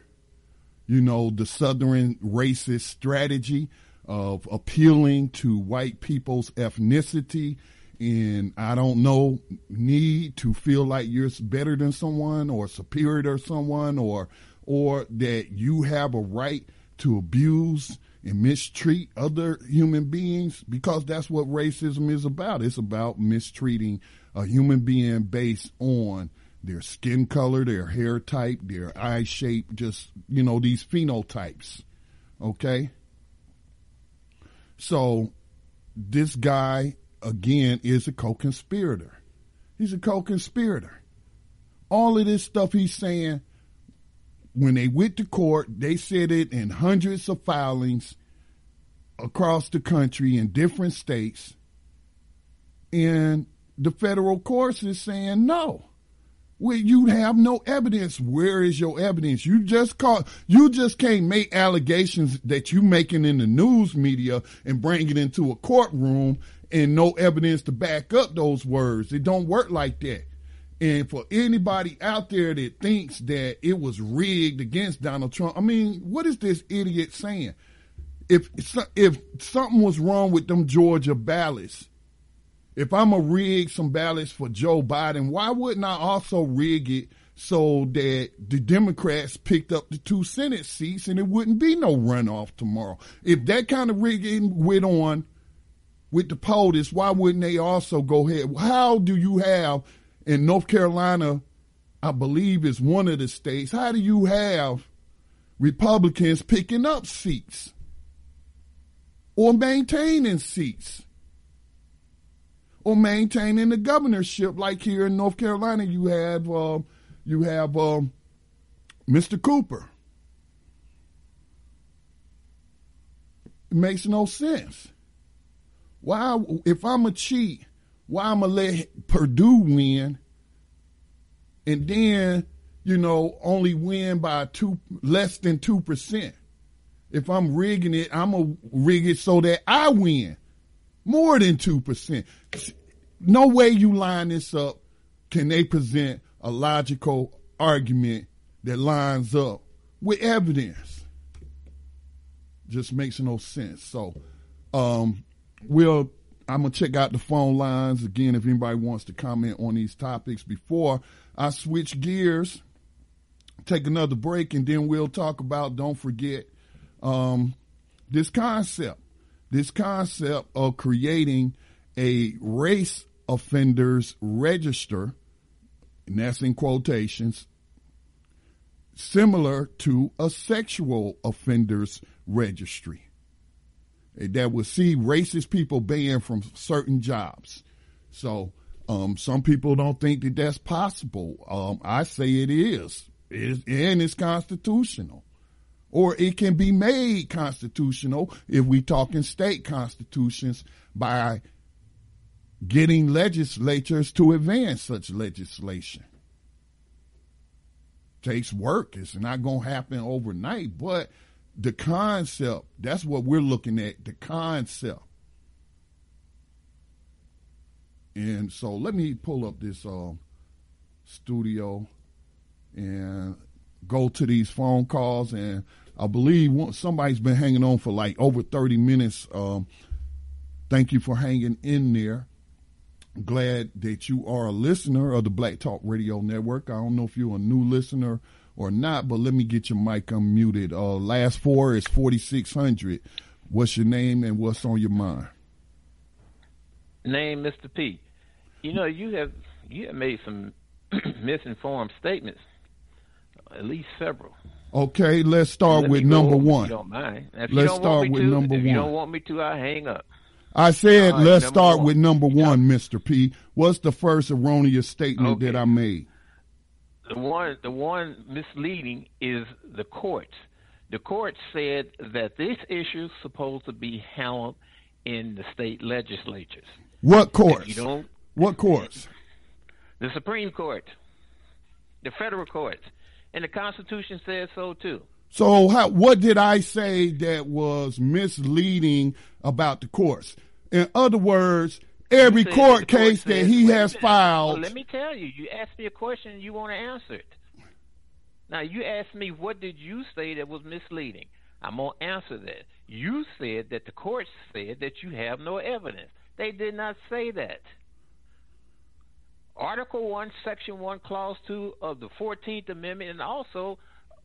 you know, the Southern racist strategy of appealing to white people's ethnicity and I don't know, need to feel like you're better than someone or superior to someone or or that you have a right to abuse and mistreat other human beings because that's what racism is about. It's about mistreating a human being based on their skin color, their hair type, their eye shape, just, you know, these phenotypes. Okay? So this guy, again, is a co conspirator. He's a co conspirator. All of this stuff he's saying, when they went to court, they said it in hundreds of filings across the country in different states. And the federal courts is saying no. Well, you have no evidence. Where is your evidence? You just call, you just can't make allegations that you making in the news media and bring it into a courtroom and no evidence to back up those words. It don't work like that. And for anybody out there that thinks that it was rigged against Donald Trump, I mean, what is this idiot saying? If if something was wrong with them Georgia ballots, if I'm a rig some ballots for Joe Biden, why wouldn't I also rig it so that the Democrats picked up the two Senate seats and it wouldn't be no runoff tomorrow? If that kind of rigging went on with the POTUS, why wouldn't they also go ahead? How do you have in North Carolina, I believe is one of the states, how do you have Republicans picking up seats or maintaining seats? or maintaining the governorship. Like here in North Carolina, you have uh, you have Mr. Cooper. It makes no sense. Why, if I'm a cheat, why I'm gonna let Perdue win, and then you know only win by two less than two percent? If I'm rigging it, I'm gonna rig it so that I win more than 2%. No way you line this up can they present a logical argument that lines up with evidence. Just makes no sense. So, um, we'll, I'm to check out the phone lines again if anybody wants to comment on these topics. Before I switch gears, take another break, and then we'll talk about, don't forget, um, this concept. This concept of creating a race offenders register, and that's in quotations, similar to a sexual offenders registry that will see racist people banned from certain jobs. So Um, some people don't think that that's possible. Um, I say it is. It is, and it's constitutional. Or it can be made constitutional if we talk in state constitutions by getting legislatures to advance such legislation. Takes work. It's not going to happen overnight, but the concept, that's what we're looking at, the concept. And so let me pull up this uh, studio and go to these phone calls. And I believe somebody's been hanging on for like over 30 minutes. Um, thank you for hanging in there. Glad that you are a listener of the Black Talk Radio Network. I don't know if you're a new listener or not, but let me get your mic unmuted. Uh, last four is 4600. What's your name and what's on your mind? Name Mr. P. You know, you have you have made some misinformed statements, at least several. Okay, let's start Let with number one. If you don't mind. If let's start with to, number if one. you don't want me to, I hang up. I said right, let's start one. with number one, Mr. P. What's the first erroneous statement Okay. that I made? The one, the one misleading is the courts. The courts said that this issue is supposed to be handled in the state legislatures. What If courts? you don't, What courts? the Supreme Court, the federal courts, and the Constitution says so too. So how, what did I say that was misleading about the courts? In other words, every court court case that he has filed. Let me tell you. You asked me a question you want to answer it. Now you asked me what did you say that was misleading. I'm gonna answer that. You said that the courts said that you have no evidence. They did not say that. Article 1, Section 1, Clause 2 of the 14th Amendment and also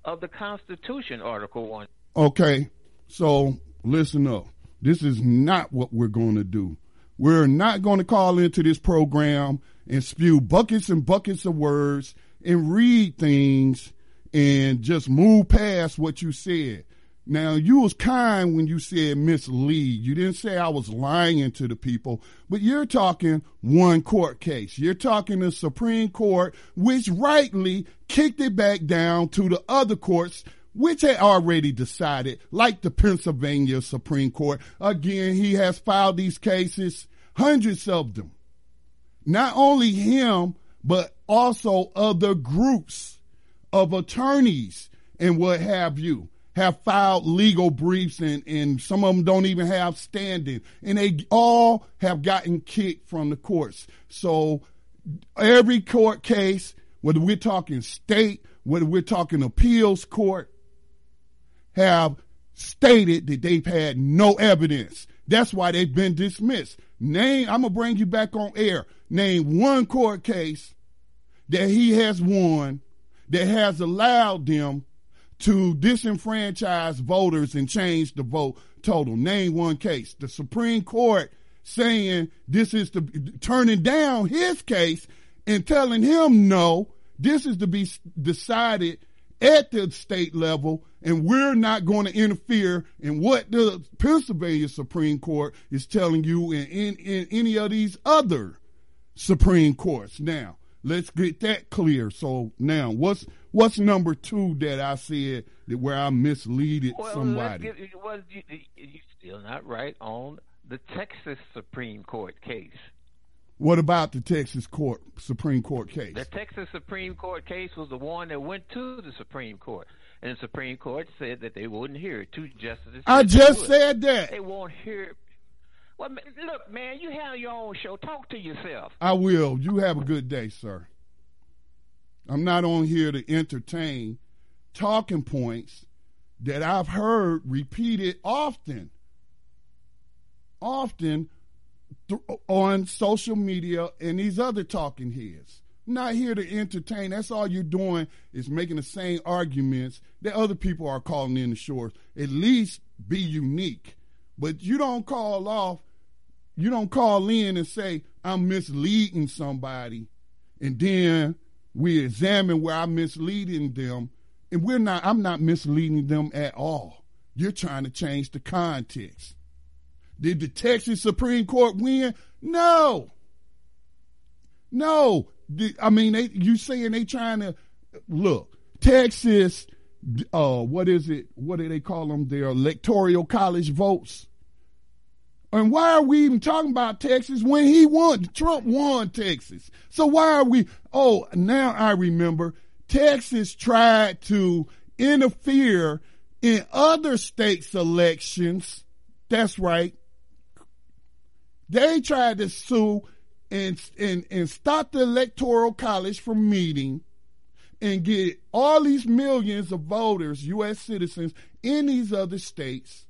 of the Constitution, Article 1. Okay, so listen up. This is not what we're going to do. We're not going to call into this program and spew buckets and buckets of words and read things and just move past what you said. Now, you was kind when you said mislead. You didn't say I was lying to the people, but you're talking one court case. You're talking the Supreme Court, which rightly kicked it back down to the other courts which had already decided, like the Pennsylvania Supreme Court. Again, he has filed these cases, hundreds of them. Not only him, but also other groups of attorneys and what have you have filed legal briefs and, and some of them don't even have standing and they all have gotten kicked from the courts. So every court case, whether we're talking state, whether we're talking appeals court, have stated that they've had no evidence. That's why they've been dismissed. Name, I'm gonna bring you back on air. Name one court case that he has won that has allowed them to disenfranchise voters and change the vote total. Name one case. The Supreme Court saying this is the turning down his case and telling him no, this is to be decided at the state level, and we're not going to interfere in what the Pennsylvania Supreme Court is telling you in, in, in any of these other Supreme Courts. Now, let's get that clear. So now, what's what's number two that I said that where I misleaded Well, somebody? Well, you, you're still not right on the Texas Supreme Court case. What about the Texas Court Supreme Court case? The Texas Supreme Court case was the one that went to the Supreme Court, and the Supreme Court said that they wouldn't hear it. Two justices. I just said that. They won't hear. it. Well, look, man, you have your own show. Talk to yourself. I will. You have a good day, sir. I'm not on here to entertain talking points that I've heard repeated often, often on social media and these other talking heads. Not here to entertain. That's all you're doing is making the same arguments that other people are calling in the shores. At least be unique. But you don't call off, you don't call in and say, I'm misleading somebody. And then we examine where I'm misleading them. And we're not, I'm not misleading them at all. You're trying to change the context. Did the Texas Supreme Court win? No. No, I mean, they, you saying they trying to look Texas. Uh, what is it? What do they call them? Their electoral college votes. And why are we even talking about Texas when he won? Trump won Texas. So why are we? Oh, now I remember. Texas tried to interfere in other states' elections. That's right. They tried to sue and, and, and stop the electoral college from meeting and get all these millions of voters, U.S. citizens in these other states,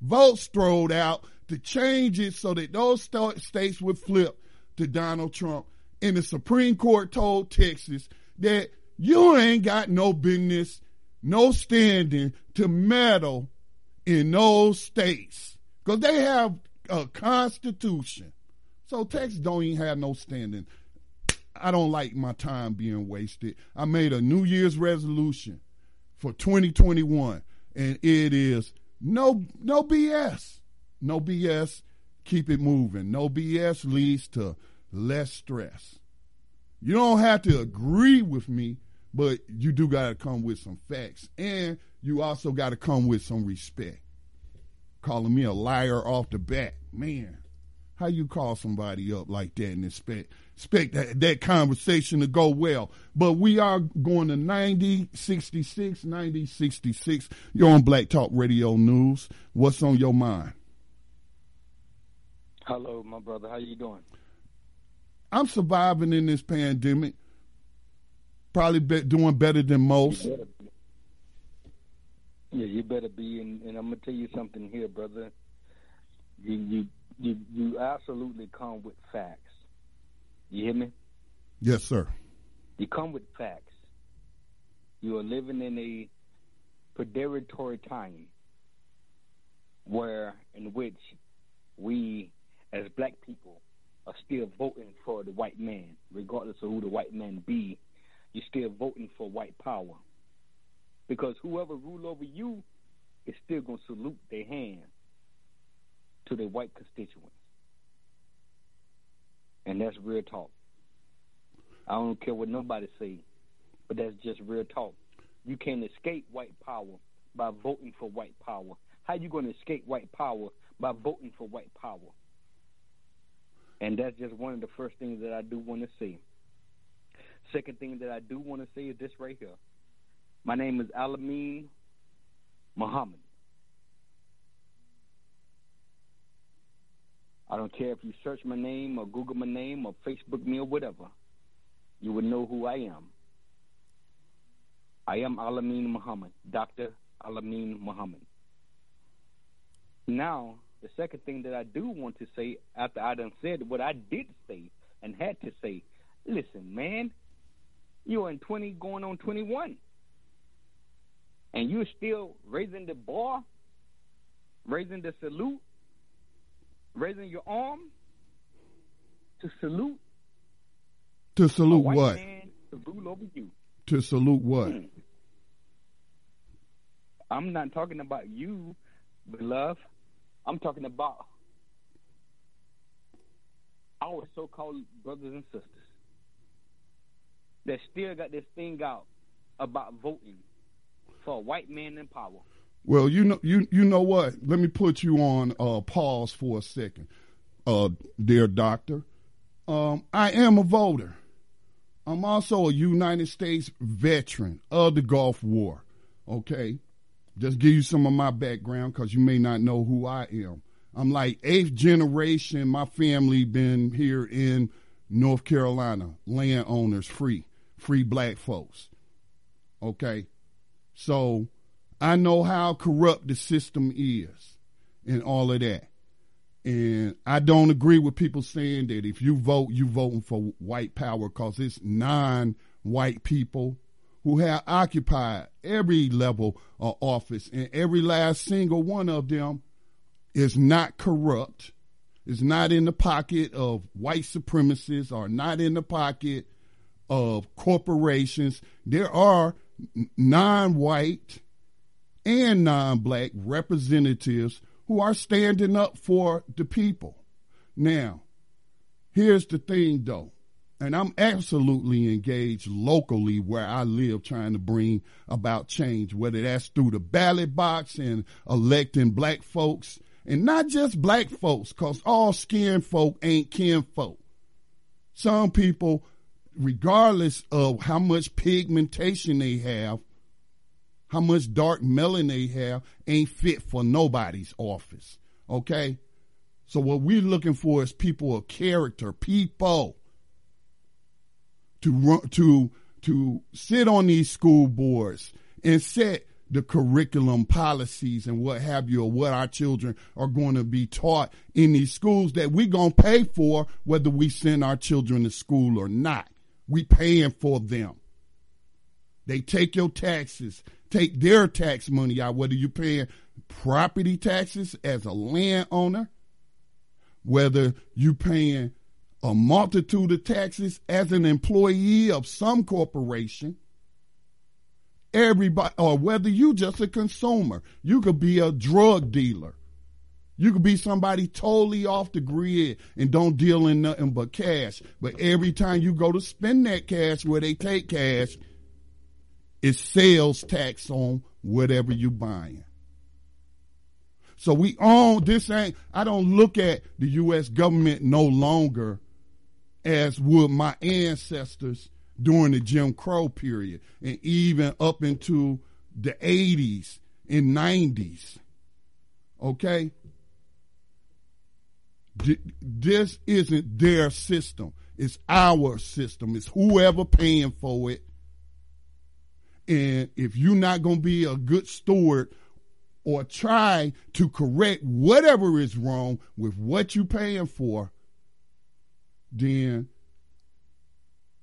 votes thrown out to change it so that those st- states would flip to Donald Trump. And the Supreme Court told Texas that you ain't got no business, no standing to meddle in those states because they have a constitution. So Texas don't even have no standing. I don't like my time being wasted. I made a New Year's resolution for 2021, and it is no no BS. No BS. Keep it moving. No BS leads to less stress. You don't have to agree with me, but you do got to come with some facts. And you also got to come with some respect. Calling me a liar off the bat. Man, how you call somebody up like that and expect expect that, that conversation to go well? But we are going to 90, 66, 90, 66. You're on Black Talk Radio News. What's on your mind? Hello, my brother. How you doing? I'm surviving in this pandemic. Probably be doing better than most. Yeah, you better be. And, and I'm gonna tell you something here, brother. You you you you absolutely come with facts. You hear me? Yes, sir. You come with facts. You are living in a predatory time where in which we as black people are still voting for the white man, regardless of who the white man be, you're still voting for white power. Because whoever rule over you is still gonna salute their hand to their white constituents. And that's real talk. I don't care what nobody say, but that's just real talk. You can't escape white power by voting for white power. How you going to escape white power by voting for white power? And that's just one of the first things that I do want to say. Second thing that I do want to say is this right here. My name is Alameen Muhammad. I don't care if you search my name or Google my name or Facebook me or whatever. You would know who I am. I am Alameen Muhammad, Dr. Alameen Muhammad. Now, the second thing that I do want to say after I done said what I did say and had to say, listen, man, you're in 20 going on 21. And you're still raising the bar, raising the salute raising your arm to salute to salute what? to rule over you. To salute what? Hmm. I'm not talking about you, beloved. I'm talking about our so-called brothers and sisters that still got this thing out about voting for a white man in power. Well, you know, you you know what? Let me put you on uh, pause for a second, uh, dear doctor. Um, I am a voter. I'm also a United States veteran of the Gulf War. Okay, just give you some of my background because you may not know who I am. I'm like eighth generation. My family been here in North Carolina, landowners, free, free black folks. Okay, so I know how corrupt the system is and all of that. And I don't agree with people saying that if you vote, you're voting for white power because it's non-white people who have occupied every level of office and every last single one of them is not corrupt, is not in the pocket of white supremacists or not in the pocket of corporations. There are non-white and non black representatives who are standing up for the people. Now, here's the thing though and I'm absolutely engaged locally where I live trying to bring about change, whether that's through the ballot box and electing black folks and not just black folks, cause all skin folk ain't kin folk. Some people, regardless of how much pigmentation they have, how much dark melanin they have, ain't fit for nobody's office. Okay? So what we're looking for is people of character, people to run, to to sit on these school boards and set the curriculum policies and what have you, or what our children are going to be taught in these schools that we're going to pay for, whether we send our children to school or not. We paying for them. They take your taxes, take their tax money out, whether you're paying property taxes as a landowner, whether you're paying a multitude of taxes as an employee of some corporation. Everybody, or whether you just a consumer, you could be a drug dealer. You could be somebody totally off the grid and don't deal in nothing but cash. But every time you go to spend that cash where they take cash, it's sales tax on whatever you're buying. So we own this ain't I don't look at the US government no longer as would my ancestors during the Jim Crow period and even up into the 80s and 90s. Okay? This isn't their system. It's our system. It's whoever paying for it. And if you're not going to be a good steward or try to correct whatever is wrong with what you're paying for, then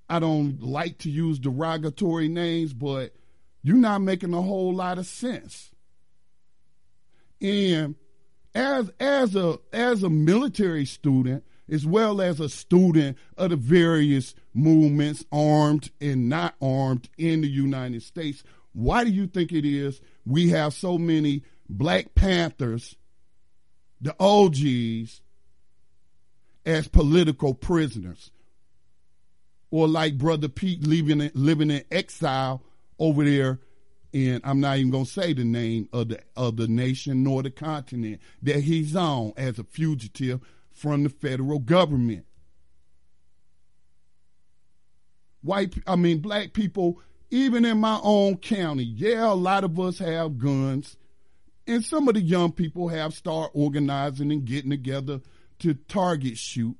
I don't like to use derogatory names, but you're not making a whole lot of sense. And as as a as a military student, as well as a student of the various movements, armed and not armed in the United States, why do you think it is we have so many Black Panthers, the OGs, as political prisoners. Or like Brother Pete living living in exile over there and I'm not even gonna say the name of the of the nation nor the continent that he's on as a fugitive from the federal government. White, I mean, black people, even in my own county, yeah, a lot of us have guns, and some of the young people have started organizing and getting together to target shoot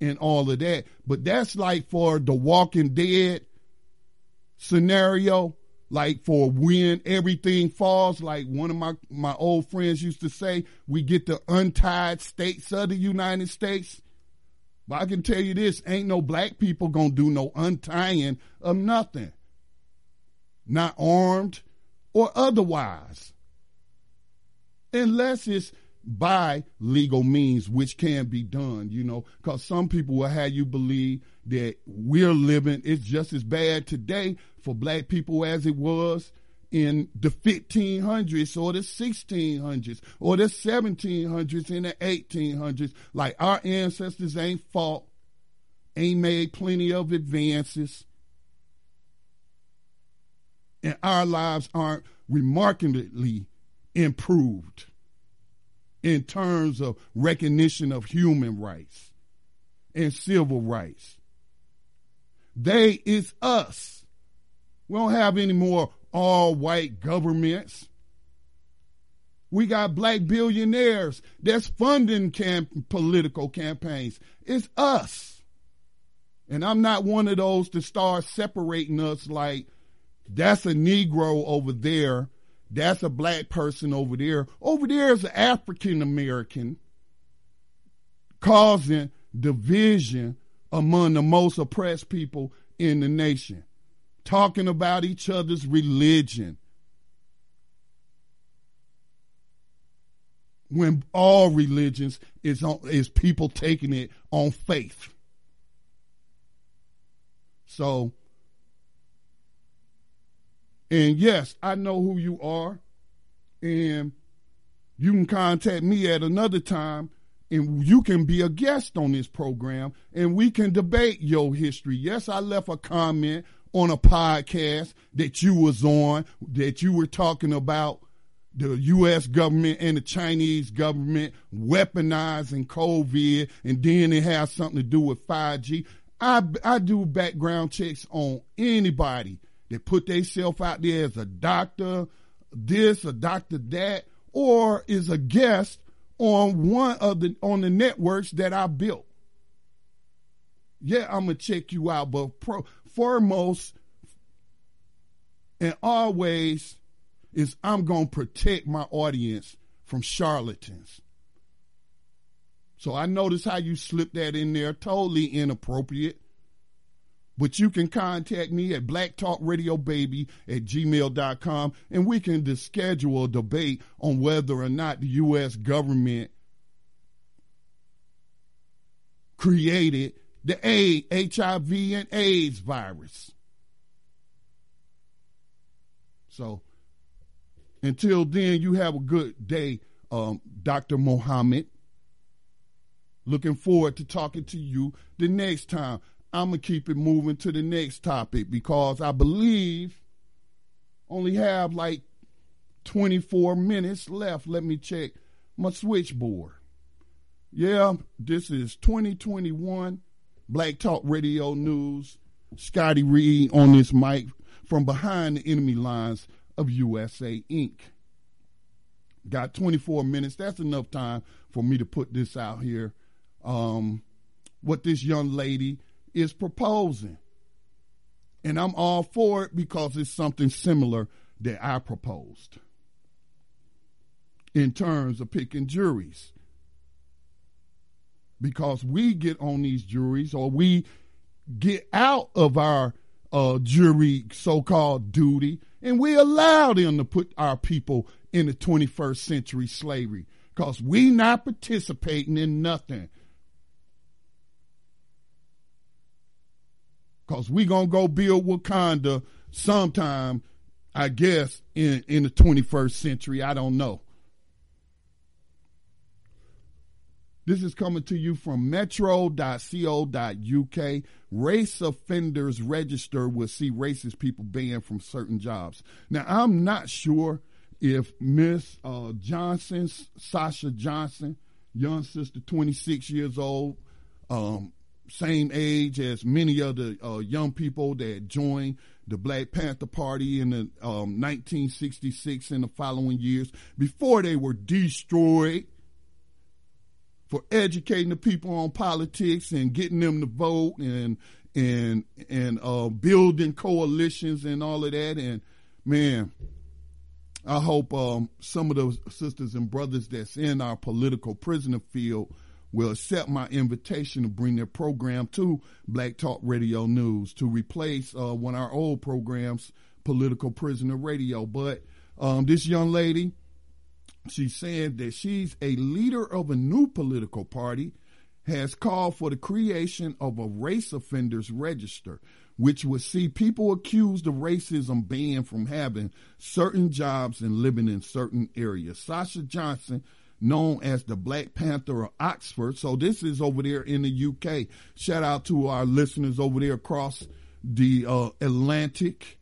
and all of that. But that's like for the Walking Dead scenario, like for when everything falls, like one of my, my old friends used to say, we get the untied states of the United States. But I can tell you this, ain't no black people gonna do no untying of nothing. Not armed or otherwise. Unless it's by legal means, which can be done, you know, because some people will have you believe that we're living, it's just as bad today for black people as it was in the 1500s or the 1600s or the 1700s and the 1800s. Like our ancestors ain't fought, ain't made plenty of advances, and our lives aren't remarkably improved in terms of recognition of human rights and civil rights. They is us. We don't have any more all white governments. We got black billionaires that's funding camp- political campaigns. It's us. And I'm not one of those to start separating us like that's a Negro over there that's a black person over there. Over there is an African American causing division among the most oppressed people in the nation, talking about each other's religion. When all religions is on, is people taking it on faith. So and yes, I know who you are. And you can contact me at another time and you can be a guest on this program and we can debate your history. Yes, I left a comment on a podcast that you was on that you were talking about the U.S. government and the Chinese government weaponizing COVID, and then it has something to do with 5G. I, I do background checks on anybody that put themselves out there as a doctor, this, a doctor that, or is a guest on one of the on the networks that I built. Yeah, I'm gonna check you out, but pro, foremost and always is I'm gonna protect my audience from charlatans. So I notice how you slipped that in there, totally inappropriate. But you can contact me at blacktalkradiobaby at gmail.com and we can schedule a debate on whether or not the U.S. government created the A, HIV and AIDS virus. So until then, you have a good day, um, Dr. Mohammed. Looking forward to talking to you the next time. I'm going to keep it moving to the next topic because I believe only have like 24 minutes left. Let me check my switchboard. Yeah, this is 2021 Black Talk Radio News. Scotty Reid on this mic from behind the enemy lines of USA Inc. Got 24 minutes. That's enough time for me to put this out here. Um, what this young lady is proposing. And I'm all for it because it's something similar that I proposed in terms of picking juries. Because we get on these juries or we get out of our uh, jury so called duty and we allow them to put our people in the 21st century slavery because we not participating in nothing. Because we going to go build Wakanda sometime, I guess, in, in the 21st century. I don't know. This is coming to you from metro.co.uk. Race offenders register will see racist people banned from certain jobs. Now, I'm not sure if Miss uh, Johnson, Sasha Johnson, young sister, 26 years old, um, same age as many of the uh, young people that joined the Black Panther Party in the um, 1966 and the following years before they were destroyed for educating the people on politics and getting them to vote and and and uh, building coalitions and all of that. And man, I hope um, some of those sisters and brothers that's in our political prisoner field will accept my invitation to bring their program to Black Talk Radio News to replace uh, one of our old programs, Political Prisoner Radio. But um, this young lady, she's saying that she's a leader of a new political party, has called for the creation of a race offenders register, which would see people accused of racism banned from having certain jobs and living in certain areas. Sasha Johnson, known as the Black Panther of Oxford. So this is over there in the UK. Shout out to our listeners over there across the uh, Atlantic.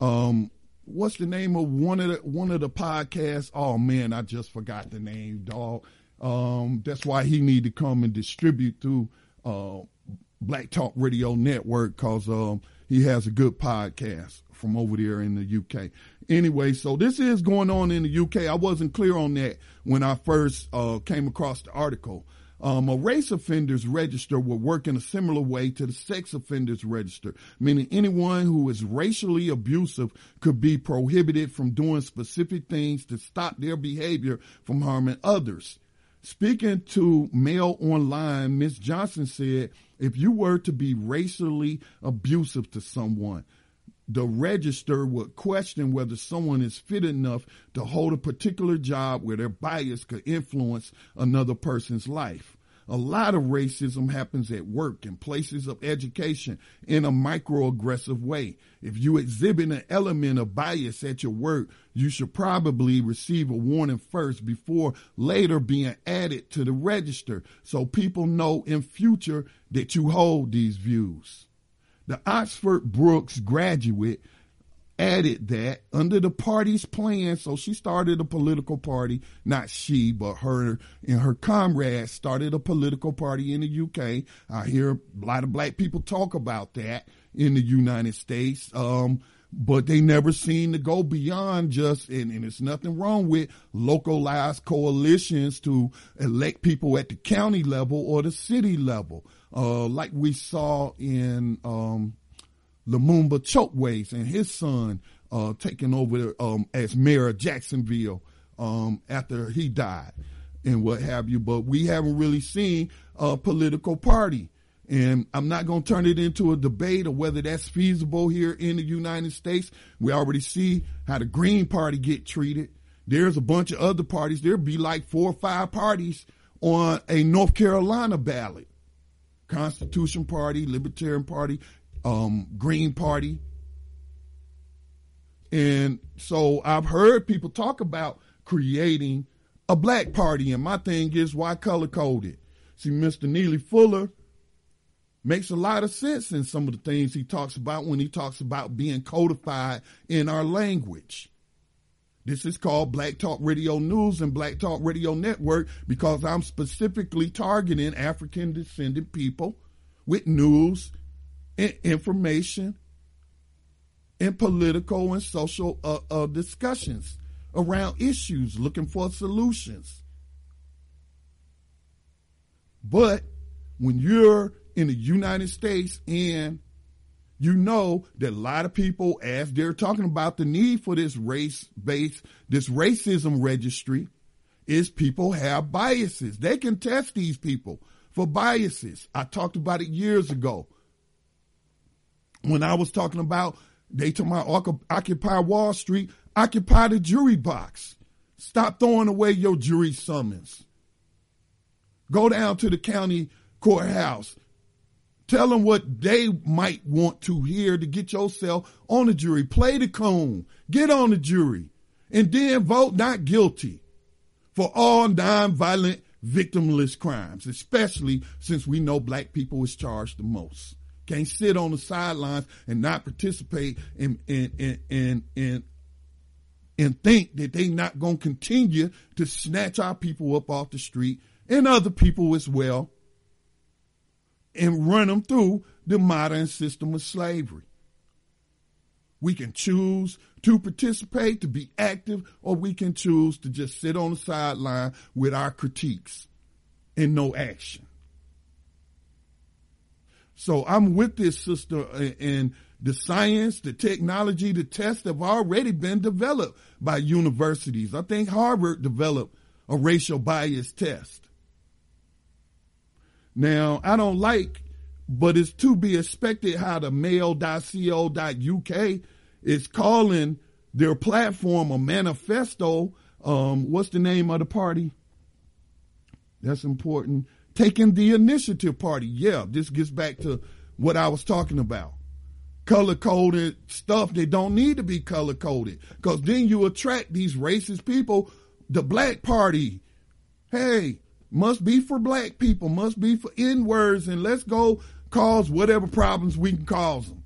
Um, what's the name of one of the one of the podcasts? Oh man, I just forgot the name, dog. Um, that's why he need to come and distribute through uh, Black Talk Radio Network because um, he has a good podcast from over there in the UK. Anyway, so this is going on in the UK. I wasn't clear on that when I first uh, came across the article. Um, a race offenders register will work in a similar way to the sex offenders register, meaning anyone who is racially abusive could be prohibited from doing specific things to stop their behavior from harming others. Speaking to Mail Online, Ms. Johnson said, if you were to be racially abusive to someone, the register would question whether someone is fit enough to hold a particular job where their bias could influence another person's life. A lot of racism happens at work and places of education in a microaggressive way. If you exhibit an element of bias at your work, you should probably receive a warning first before later being added to the register so people know in future that you hold these views. The Oxford Brookes graduate added that under the party's plan, so she started a political party, not she, but her and her comrades started a political party in the UK. I hear a lot of black people talk about that in the United States. Um, but they never seem to go beyond just, and, and there's nothing wrong with localized coalitions to elect people at the county level or the city level, uh, like we saw in, um, Lumumba Chokwe's and his son uh, taking over um, as mayor of Jacksonville um, after he died and what have you. But we haven't really seen a political party. And I'm not going to turn it into a debate of whether that's feasible here in the United States. We already see how the Green Party get treated. There's a bunch of other parties. There'll be like four or five parties on a North Carolina ballot. Constitution Party, Libertarian Party, um, Green Party. And so I've heard people talk about creating a black party. And my thing is, why color code it? See, Mr. Neely Fuller makes a lot of sense in some of the things he talks about when he talks about being codified in our language. This is called Black Talk Radio News and Black Talk Radio Network because I'm specifically targeting African descended people with news information in political and social uh, uh, discussions around issues, looking for solutions. But when you're in the United States and you know that a lot of people, as they're talking about the need for this race based, this racism registry, is people have biases. They can test these people for biases. I talked about it years ago when I was talking about they told my Occupy Wall Street, occupy the jury box. Stop throwing away your jury summons. Go down to the county courthouse. Tell them what they might want to hear to get yourself on the jury. Play the coon. Get on the jury. And then vote not guilty for all nonviolent victimless crimes, especially since we know black people is charged the most can't sit on the sidelines and not participate and and and and and, and think that they not going to continue to snatch our people up off the street and other people as well and run them through the modern system of slavery. We can choose to participate, to be active, or we can choose to just sit on the sideline with our critiques and no action. So I'm with this sister and the science, the technology, the tests have already been developed by universities. I think Harvard developed a racial bias test. Now, I don't like, but it's to be expected how the mail.co.uk is calling their platform a manifesto. Um, what's the name of the party? That's important taking the initiative party. Yeah, this gets back to what I was talking about. Color coded stuff that don't need to be color coded because then you attract these racist people. The black party, hey, must be for black people, must be for N words, and let's go cause whatever problems we can cause them.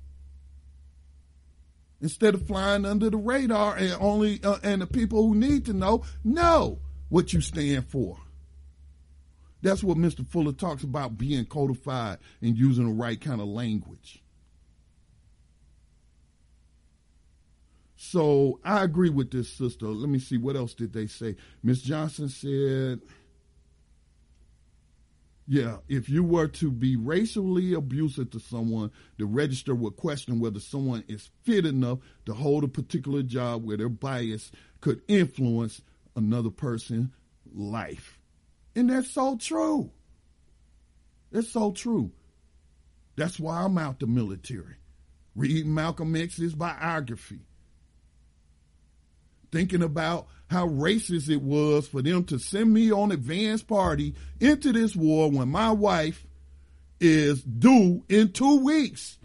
Instead of flying under the radar and only, uh, and the people who need to know, know what you stand for. That's what Mr. Fuller talks about being codified and using the right kind of language. So I agree with this sister. Let me see what else did they say. Miss Johnson said, yeah, if you were to be racially abusive to someone, the register would question whether someone is fit enough to hold a particular job where their bias could influence another person's life. And that's so true. It's so true. That's why I'm out the military. Read Malcolm X's biography. thinking about how racist it was for them to send me on advance party into this war when my wife is due in two weeks.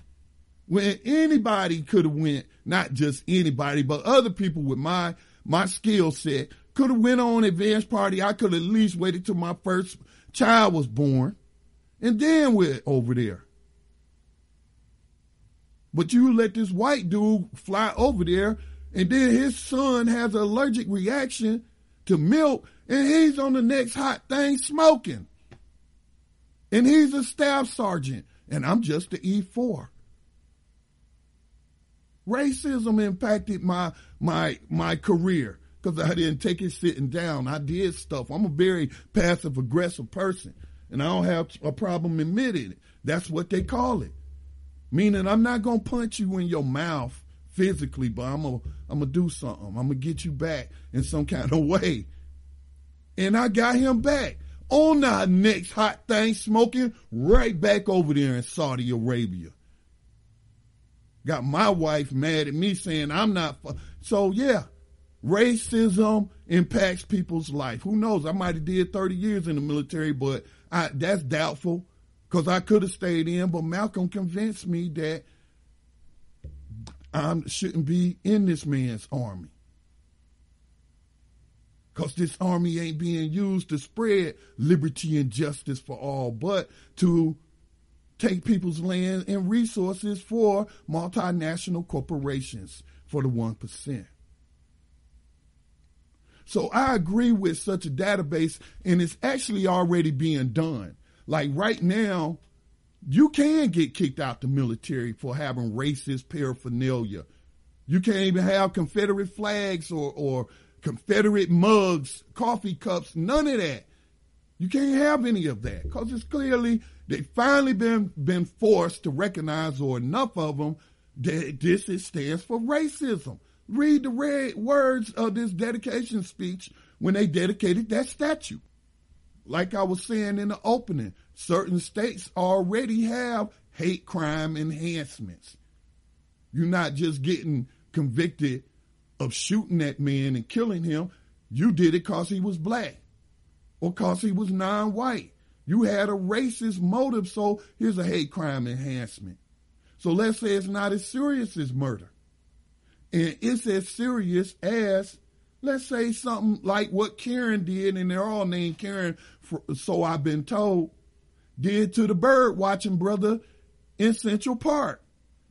When anybody could have went, not just anybody, but other people with my my skill set could have went on advance party. I could at least waited till my first child was born and then went over there. But you let this white dude fly over there and then his son has an allergic reaction to milk and he's on the next hot thing smoking. And he's a staff sergeant and I'm just the E4. Racism impacted my my my career because I didn't take it sitting down. I did stuff. I'm a very passive aggressive person, and I don't have a problem admitting it. That's what they call it. Meaning, I'm not gonna punch you in your mouth physically, but I'm gonna I'm gonna do something. I'm gonna get you back in some kind of way. And I got him back on our next hot thing, smoking right back over there in Saudi Arabia got my wife mad at me saying I'm not. So yeah, racism impacts people's life. Who knows? I might have did 30 years in the military, but I, that's doubtful because I could have stayed in. But Malcolm convinced me that I shouldn't be in this man's army. Because this army ain't being used to spread liberty and justice for all, but to take people's land and resources for multinational corporations for the 1%. So I agree with such a database, and it's actually already being done. Like right now, you can get kicked out the military for having racist paraphernalia. You can't even have Confederate flags or, or Confederate mugs, coffee cups, none of that. You can't have any of that because it's clearly they've finally been been forced to recognize, or enough of them, that this is, stands for racism. Read the red words of this dedication speech when they dedicated that statue. Like I was saying in the opening, certain states already have hate crime enhancements. You're not just getting convicted of shooting that man and killing him. You did it because he was black or because he was non white. You had a racist motive, so here's a hate crime enhancement. So let's say it's not as serious as murder. And it's as serious as, let's say, something like what Karen did, and they're all named Karen, so I've been told, did to the bird watching brother in Central Park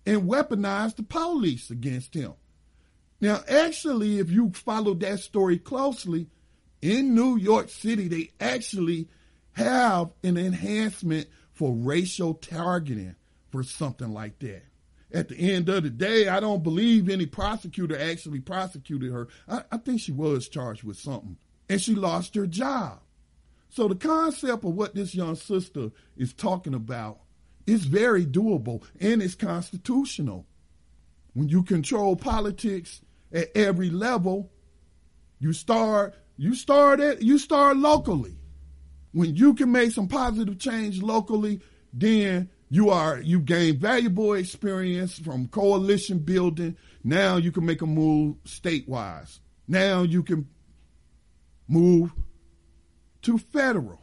and weaponized the police against him. Now, actually, if you follow that story closely, in New York City, they actually have an enhancement for racial targeting for something like that. At the end of the day, I don't believe any prosecutor actually prosecuted her. I, I think she was charged with something and she lost her job. So the concept of what this young sister is talking about is very doable and it's constitutional. When you control politics at every level, you start you start it you start locally when you can make some positive change locally, then you are you gain valuable experience from coalition building. Now you can make a move statewise. Now you can move to federal.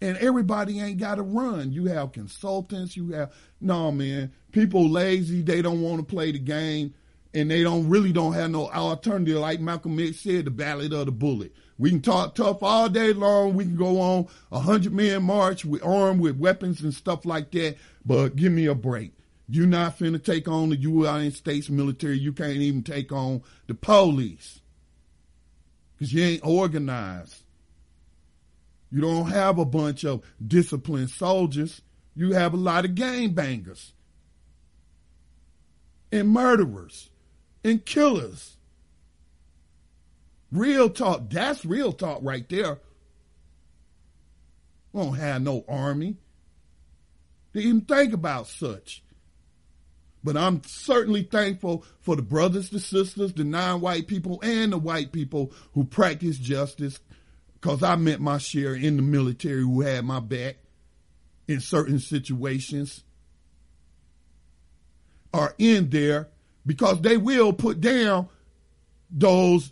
And everybody ain't got to run. You have consultants, you have no man, people lazy, they don't want to play the game and they don't really don't have no alternative like Malcolm X said, the ballot of the bullet. We can talk tough all day long. We can go on a hundred man march with armed with weapons and stuff like that. But give me a break. You're not finna take on the United States military. You can't even take on the police. Cause you ain't organized. You don't have a bunch of disciplined soldiers. You have a lot of gang bangers and murderers and killers Real talk. That's real talk right there. We don't have no army to even think about such. But I'm certainly thankful for the brothers, the sisters, the non-white people, and the white people who practice justice because I met my share in the military who had my back in certain situations are in there because they will put down those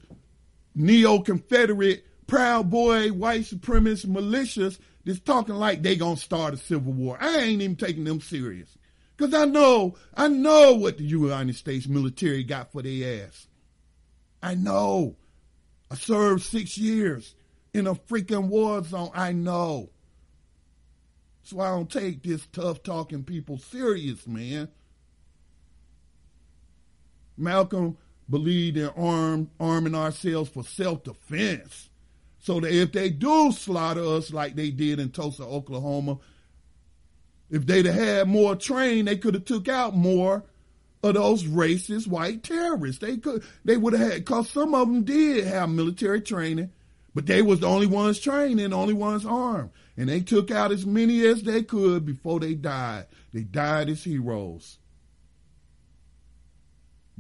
neo-Confederate, proud boy, white supremacist militias that's talking like they gonna start a civil war. I ain't even taking them serious. Cause I know, I know what the United States military got for their ass. I know. I served six years in a freaking war zone. I know. So I don't take this tough talking people serious, man. Malcolm believed in arm, arming ourselves for self defense. So that if they do slaughter us like they did in Tulsa, Oklahoma, if they'd have had more train, they could have took out more of those racist white terrorists. They could, they would have had, cause some of them did have military training, but they was the only ones trained and the only ones armed. And they took out as many as they could before they died. They died as heroes.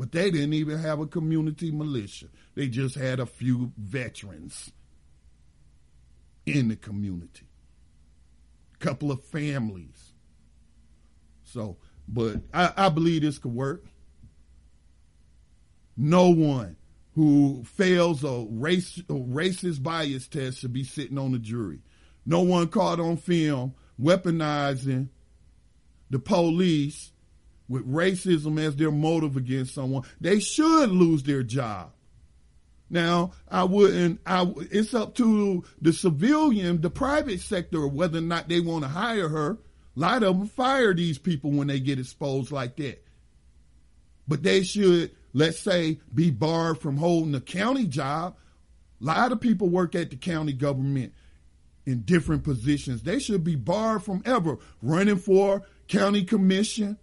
But they didn't even have a community militia. They just had a few veterans in the community. a Couple of families. So, but I, I believe this could work. No one who fails a race a racist bias test should be sitting on the jury. No one caught on film weaponizing the police with racism as their motive against someone. They should lose their job. Now, I wouldn't, I, it's up to the civilian, the private sector, whether or not they want to hire her. A lot of them fire these people when they get exposed like that. But they should, let's say, be barred from holding a county job. A lot of people work at the county government in different positions. They should be barred from ever running for county commission.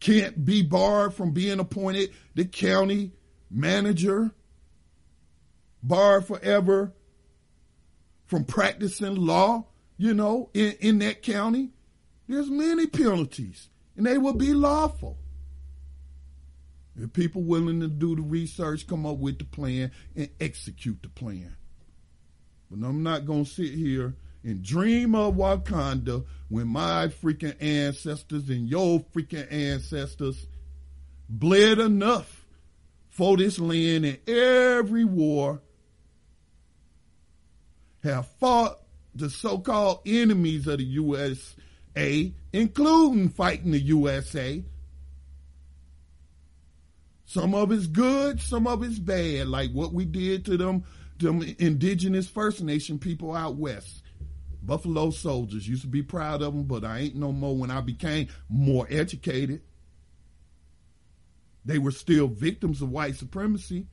Can't be barred from being appointed the county manager barred forever from practicing law, you know, in, in that county. There's many penalties, and they will be lawful. If people willing to do the research, come up with the plan, and execute the plan. But I'm not going to sit here and dream of Wakanda when my freaking ancestors and your freaking ancestors bled enough for this land in every war have fought the so-called enemies of the USA, including fighting the USA. Some of it's good, some of it's bad, like what we did to them, them indigenous First Nation people out west. Buffalo soldiers used to be proud of them, but I ain't no more when I became more educated. They were still victims of white supremacy.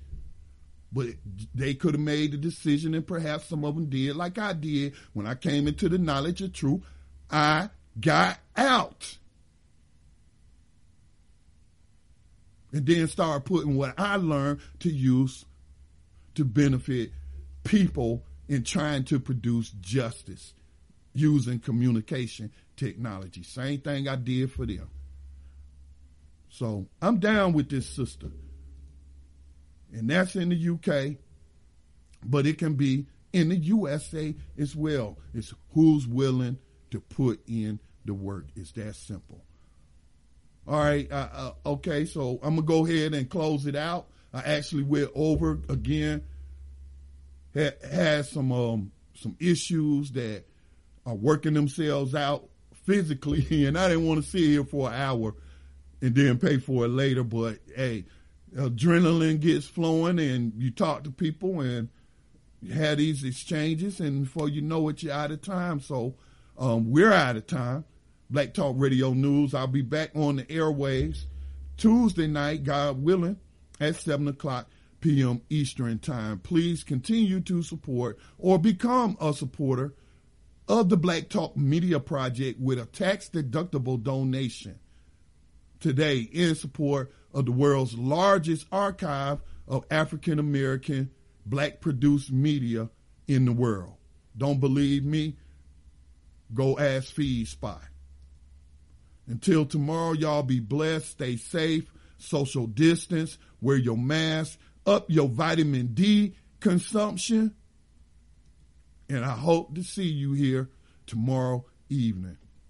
But they could have made the decision, and perhaps some of them did, like I did when I came into the knowledge of truth. I got out. And then started putting what I learned to use to benefit people in trying to produce justice using communication technology. Same thing I did for them. So I'm down with this sister and that's in the UK, but it can be in the USA as well. It's who's willing to put in the work. It's that simple. All right. Uh, uh, okay. So I'm gonna go ahead and close it out. I actually went over again. Had some um, some issues that are working themselves out physically, and I didn't want to sit here for an hour and then pay for it later. But hey, adrenaline gets flowing and you talk to people and you have these exchanges and before you know it, you're out of time. So um, we're out of time. Black Talk Radio News. I'll be back on the airwaves Tuesday night, God willing, at 7 o'clock p.m. Eastern Time. Please continue to support or become a supporter of the Black Talk Media Project with a tax deductible donation today in support of the world's largest archive of African American black produced media in the world. Don't believe me? Go ask FeedSpot. Until tomorrow, y'all be blessed, stay safe, social distance, wear your mask, up your vitamin D consumption. And I hope to see you here tomorrow evening.